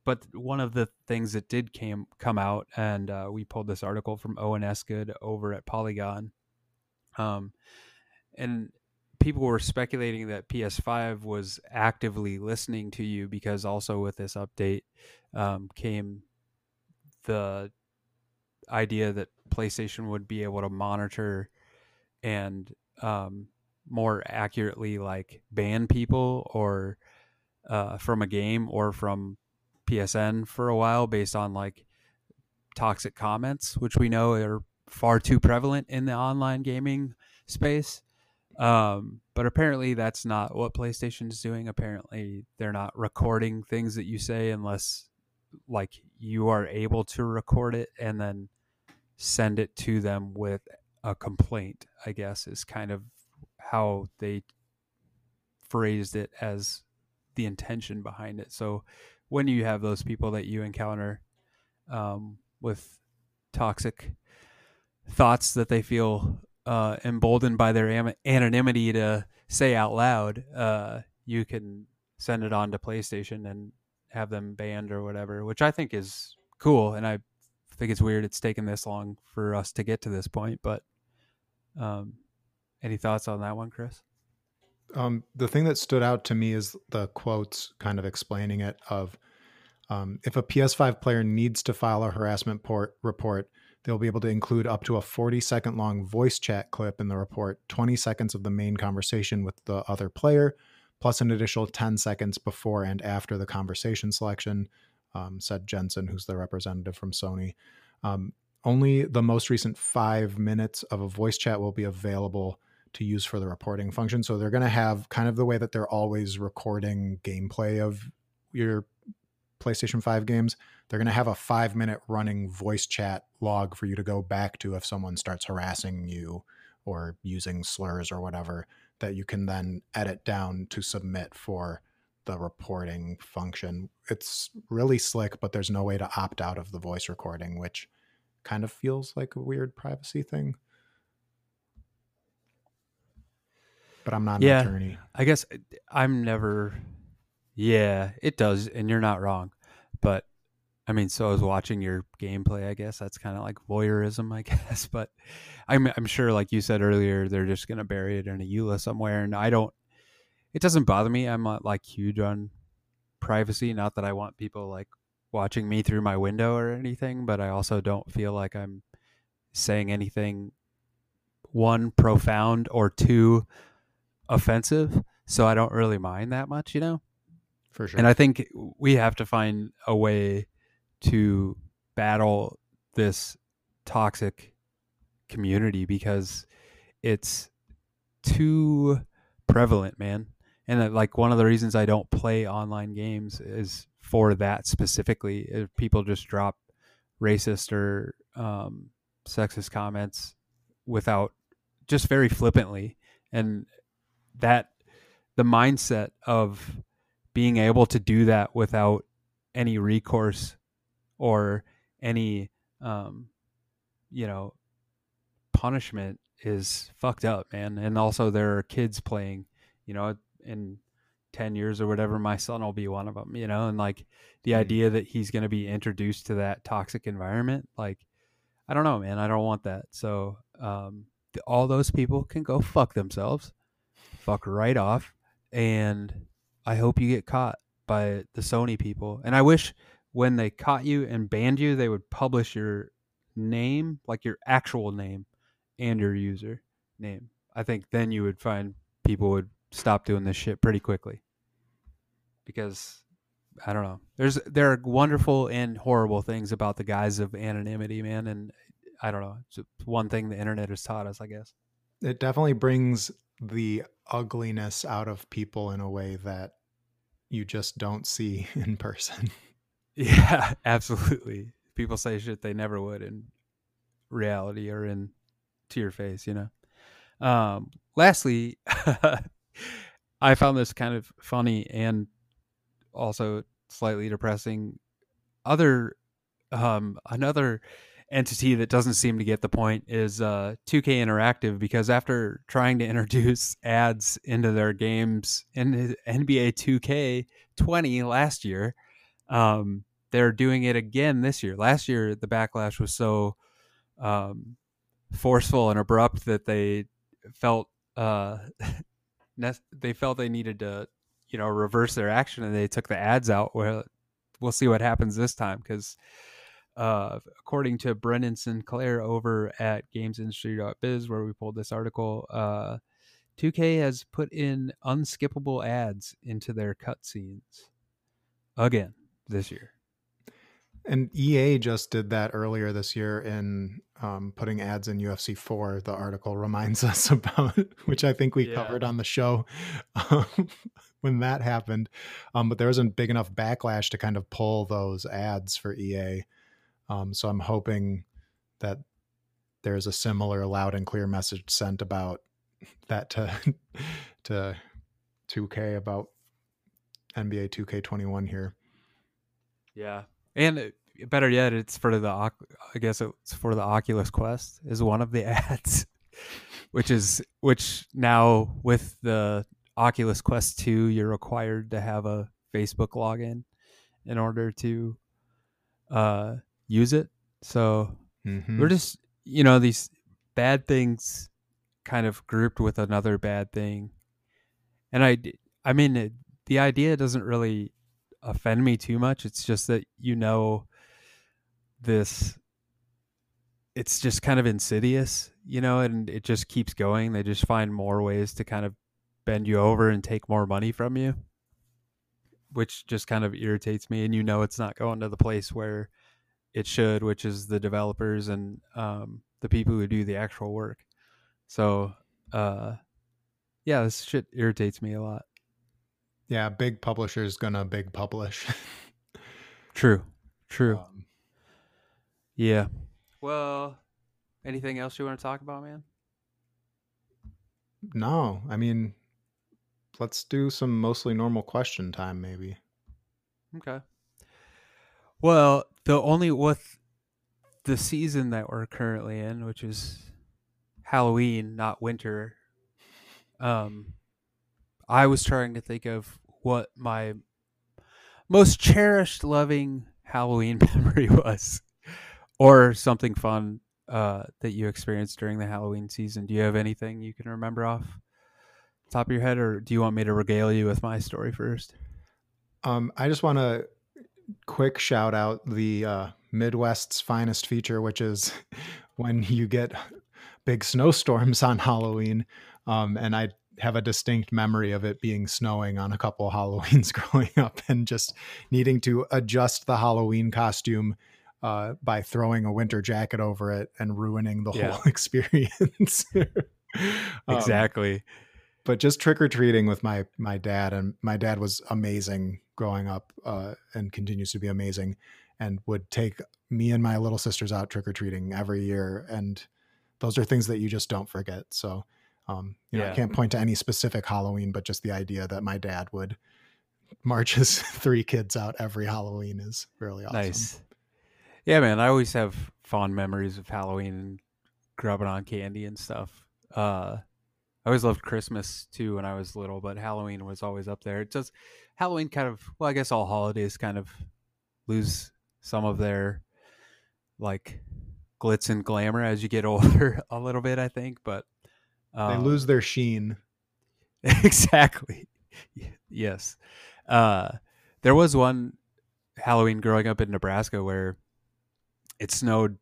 but one of the things that did came come out, and uh, we pulled this article from Owen S. Good over at Polygon, um, and people were speculating that PS5 was actively listening to you because also with this update um, came the idea that PlayStation would be able to monitor and um, more accurately like ban people or uh, from a game or from PSN for a while based on like toxic comments, which we know are far too prevalent in the online gaming space. Um, but apparently that's not what PlayStation is doing. Apparently they're not recording things that you say unless like you are able to record it and then send it to them with a complaint, I guess is kind of how they phrased it as the intention behind it. So when you have those people that you encounter um, with toxic thoughts that they feel uh, emboldened by their am- anonymity to say out loud, uh, you can send it on to PlayStation and have them banned or whatever, which I think is cool. And I think it's weird it's taken this long for us to get to this point. But um, any thoughts on that one, Chris? Um, the thing that stood out to me is the quotes kind of explaining it of um, if a PS5 player needs to file a harassment port report, they'll be able to include up to a 40 second long voice chat clip in the report, 20 seconds of the main conversation with the other player, plus an additional 10 seconds before and after the conversation selection, um, said Jensen, who's the representative from Sony. Um, only the most recent five minutes of a voice chat will be available to use for the reporting function. So they're going to have kind of the way that they're always recording gameplay of your PlayStation 5 games. They're going to have a five minute running voice chat log for you to go back to if someone starts harassing you or using slurs or whatever that you can then edit down to submit for the reporting function. It's really slick, but there's no way to opt out of the voice recording, which kind of feels like a weird privacy thing. But I'm not an yeah, attorney. I guess uh, I'm never. Yeah, it does, and you're not wrong. But I mean, so I was watching your gameplay. I guess that's kind of like voyeurism, I guess. But I'm I'm sure, like you said earlier, they're just gonna bury it in a EULA somewhere, and I don't. It doesn't bother me. I'm not like huge on privacy. Not that I want people like watching me through my window or anything, but I also don't feel like I'm saying anything one profound or two offensive. So I don't really mind that much, you know? For sure. And I think we have to find a way to battle this toxic community because it's too prevalent, man. And like one of the reasons I don't play online games is for that specifically. If people just drop racist or um, sexist comments without just very flippantly, and that the mindset of being able to do that without any recourse or any um, you know punishment is fucked up man. And also there are kids playing you know in 10 years or whatever my son will be one of them you know? And like the mm-hmm. idea that he's going to be introduced to that toxic environment like i don't know man. I don't want that. So um, all those people can go fuck themselves fuck right off and i hope you get caught by the sony people and i wish when they caught you and banned you they would publish your name like your actual name and your user name i think then you would find people would stop doing this shit pretty quickly because I don't know. There's there are wonderful and horrible things about the guise of anonymity, man, and I don't know. It's one thing the internet has taught us, I guess. It definitely brings the ugliness out of people in a way that you just don't see in person. Yeah, absolutely. People say shit they never would in reality or in to your face, you know. Um, lastly, I found this kind of funny and also slightly depressing. Other um, another entity that doesn't seem to get the point is uh, 2K Interactive because after trying to introduce ads into their games in NBA 2K 20 last year, um, they're doing it again this year. Last year, the backlash was so um, forceful and abrupt that they felt uh, they felt they needed to, you know, reverse their action, and they took the ads out. Well, we'll see what happens this time because, uh, according to Brendan Sinclair over at GamesIndustry.biz, where we pulled this article, uh, 2K has put in unskippable ads into their cutscenes again this year. And EA just did that earlier this year in um, putting ads in UFC 4. The article reminds us about, which I think we yeah. covered on the show um, when that happened. Um, but there wasn't big enough backlash to kind of pull those ads for EA. Um, so I'm hoping that there's a similar loud and clear message sent about that to to 2K about NBA 2K21 here. Yeah, and uh, better yet, it's for the I guess it's for the Oculus Quest is one of the ads, which is which now with the Oculus Quest 2, you're required to have a Facebook login in order to uh, use it. So mm-hmm. we're just you know these bad things kind of grouped with another bad thing, and I I mean it, the idea doesn't really offend me too much. It's just that you know this it's just kind of insidious, you know, and it just keeps going. They just find more ways to kind of bend you over and take more money from you, which just kind of irritates me. And you know, it's not going to the place where it should, which is the developers and um, the people who do the actual work. So, uh, yeah, this shit irritates me a lot. Yeah, big publisher's gonna big publish. true, true. Um, yeah. Well, anything else you want to talk about, man? No, I mean, let's do some mostly normal question time, maybe. Okay. Well, the only with the season that we're currently in, which is Halloween, not winter. Um, I was trying to think of what my most cherished, loving Halloween memory was, or something fun uh, that you experienced during the Halloween season. Do you have anything you can remember off top of your head, or do you want me to regale you with my story first? Um, I just want to quick shout out the uh, Midwest's finest feature, which is when you get big snowstorms on Halloween. Um, and I have a distinct memory of it being snowing on a couple Halloweens growing up and just needing to adjust the Halloween costume uh, by throwing a winter jacket over it and ruining the yeah. whole experience. um, exactly. But just trick or treating with my my dad, and my dad was amazing growing up, uh, and continues to be amazing, and would take me and my little sisters out trick or treating every year, and those are things that you just don't forget. So um, you know, yeah. I can't point to any specific Halloween, but just the idea that my dad would march his three kids out every Halloween is really awesome. Nice. Yeah, man. I always have fond memories of Halloween and grubbing on candy and stuff. Uh, I always loved Christmas too when I was little, but Halloween was always up there. It just Halloween kind of well, I guess all holidays kind of lose some of their like glitz and glamour as you get older a little bit, I think. But um, they lose their sheen. exactly. yes. Uh, there was one Halloween growing up in Nebraska where it snowed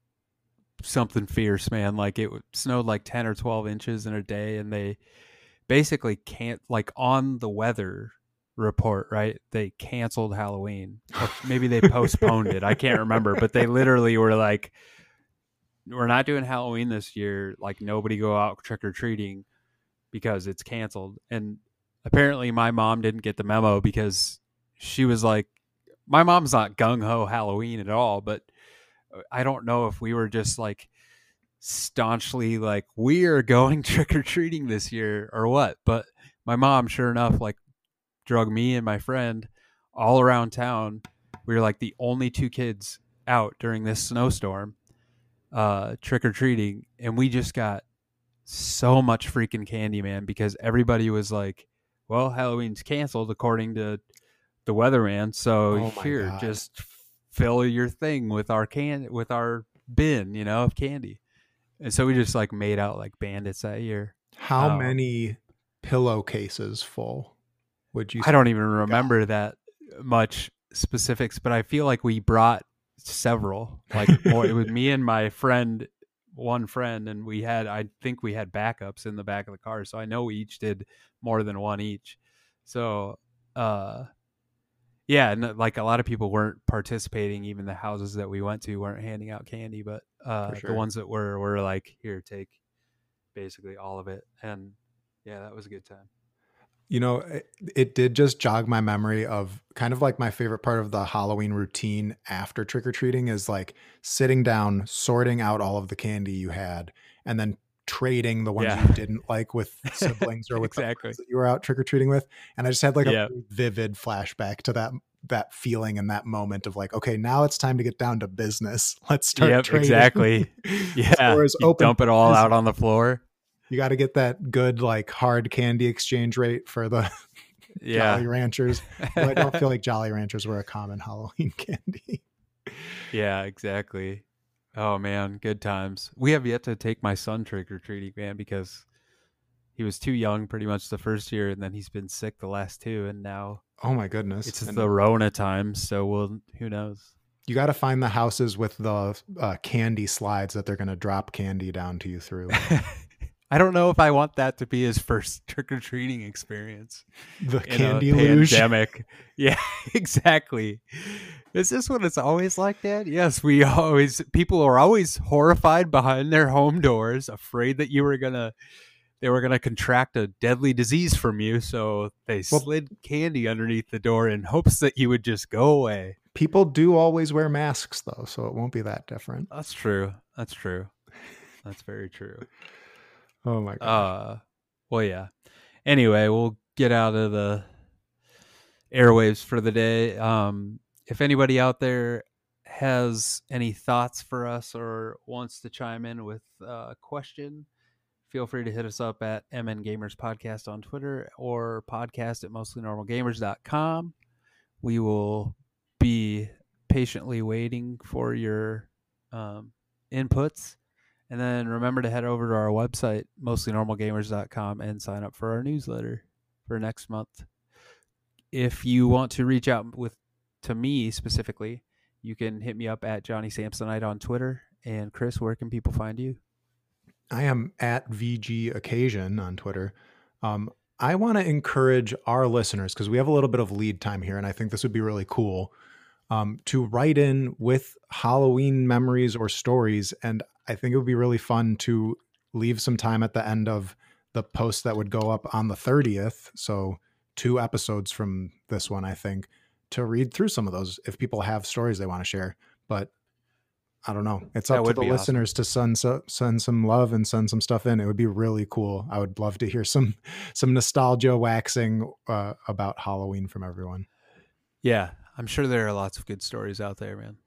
something fierce, man. Like it snowed like 10 or 12 inches in a day, and they basically can't, like on the weather report, right? They canceled Halloween. Or maybe they postponed it. I can't remember, but they literally were like, we're not doing Halloween this year. Like nobody go out trick or treating because it's canceled. And apparently my mom didn't get the memo because she was like, my mom's not gung ho Halloween at all, but uh, I don't know if we were just like staunchly like we are going trick or treating this year or what. But my mom, sure enough, like drug me and my friend all around town. We were like the only two kids out during this snowstorm uh, trick or treating, and we just got so much freaking candy, man, because everybody was like, "Well, Halloween's canceled according to the weatherman, so oh here, God. just fill your thing with our can with our bin, you know, of candy." And so we just like made out like bandits that year. How um, many pillowcases full would you? I don't even remember that much specifics, but I feel like we brought several. Like more, it was me and my friend, one friend, and we had I think we had backups in the back of the car, so I know we each did more than one each. So, uh, yeah, and like a lot of people weren't participating. Even the houses that we went to weren't handing out candy, but uh, sure. the ones that were were like, here, take basically all of it, and yeah, that was a good time. You know, it, it, did just jog my memory of kind of like my favorite part of the Halloween routine after trick or treating is like sitting down, sorting out all of the candy you had, and then trading the ones yeah. you didn't like with siblings or with exactly. that you were out trick or treating with. And I just had like a vivid flashback to that that feeling and that moment of like, okay, now it's time to get down to business. Let's start. Yep, trading. exactly. Yeah, open. dump it all out on the floor you got to get that good like hard candy exchange rate for the yeah. Jolly Ranchers. But I don't feel like Jolly Ranchers were a common Halloween candy. yeah, exactly. Oh man, good times. We have yet to take my son trick or treating, man, because he was too young pretty much the first year, and then he's been sick the last two, and now oh my goodness, it's and the Rona time. So we'll who knows. You got to find the houses with the uh, candy slides that they're going to drop candy down to you through. I don't know if I want that to be his first trick or treating experience. The candy luge. pandemic. Yeah, exactly. Is this what it's always like, Dad? Yes, we always people are always horrified behind their home doors, afraid that you were gonna they were gonna contract a deadly disease from you, so they well, slid candy underneath the door in hopes that you would just go away. People do always wear masks though, so it won't be that different. That's true. That's true. That's very true. Oh my god. Uh, well, yeah. Anyway, we'll get out of the airwaves for the day. Um, if anybody out there has any thoughts for us or wants to chime in with a question, feel free to hit us up at MN Gamers Podcast on Twitter or podcast at mostlynormalgamers.com. We will be patiently waiting for your um, inputs. And then remember to head over to our website, mostlynormalgamers.com, and sign up for our newsletter for next month. If you want to reach out with to me specifically, you can hit me up at Johnny Samsonite on Twitter. And Chris, where can people find you? I am at VG Occasion on Twitter. Um, I want to encourage our listeners because we have a little bit of lead time here, and I think this would be really cool um, to write in with Halloween memories or stories. And I think it would be really fun to leave some time at the end of the post that would go up on the 30th. So, two episodes from this one, I think, to read through some of those if people have stories they want to share. But I don't know. It's up to the listeners awesome. to send so, send some love and send some stuff in. It would be really cool. I would love to hear some some nostalgia waxing uh, about Halloween from everyone. Yeah, I'm sure there are lots of good stories out there, man.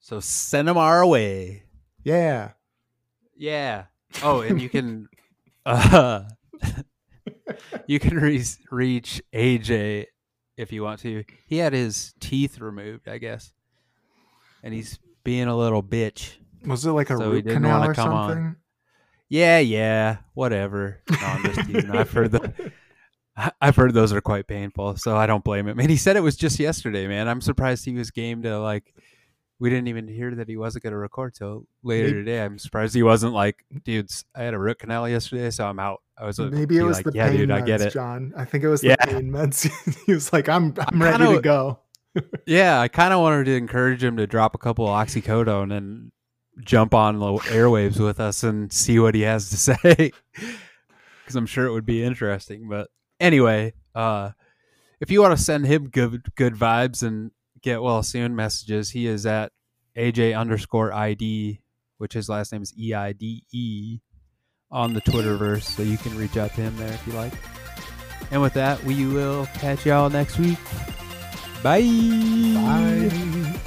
So send them our way. Yeah. Yeah. Oh, and you can uh you can re- reach AJ if you want to. He had his teeth removed, I guess. And he's being a little bitch. Was it like a so root canal or something? On. Yeah, yeah, whatever. No, I'm just teasing. I've heard the I've heard those are quite painful, so I don't blame him. And he said it was just yesterday, man. I'm surprised he was game to like. We didn't even hear that he wasn't going to record till later maybe, today. I'm surprised he wasn't like, dudes. I had a root canal yesterday, so I'm out. I was maybe it was like, the yeah, pain dude, meds, I get it, John. I think it was the yeah. pain meds. he was like, I'm I'm ready kinda, to go. yeah, I kind of wanted to encourage him to drop a couple of oxycodone and jump on the airwaves with us and see what he has to say because I'm sure it would be interesting. But anyway, uh, if you want to send him good good vibes and get well soon messages, he is at AJ underscore ID, which his last name is E I D E, on the Twitterverse, so you can reach out to him there if you like. And with that, we will catch y'all next week. Bye. Bye.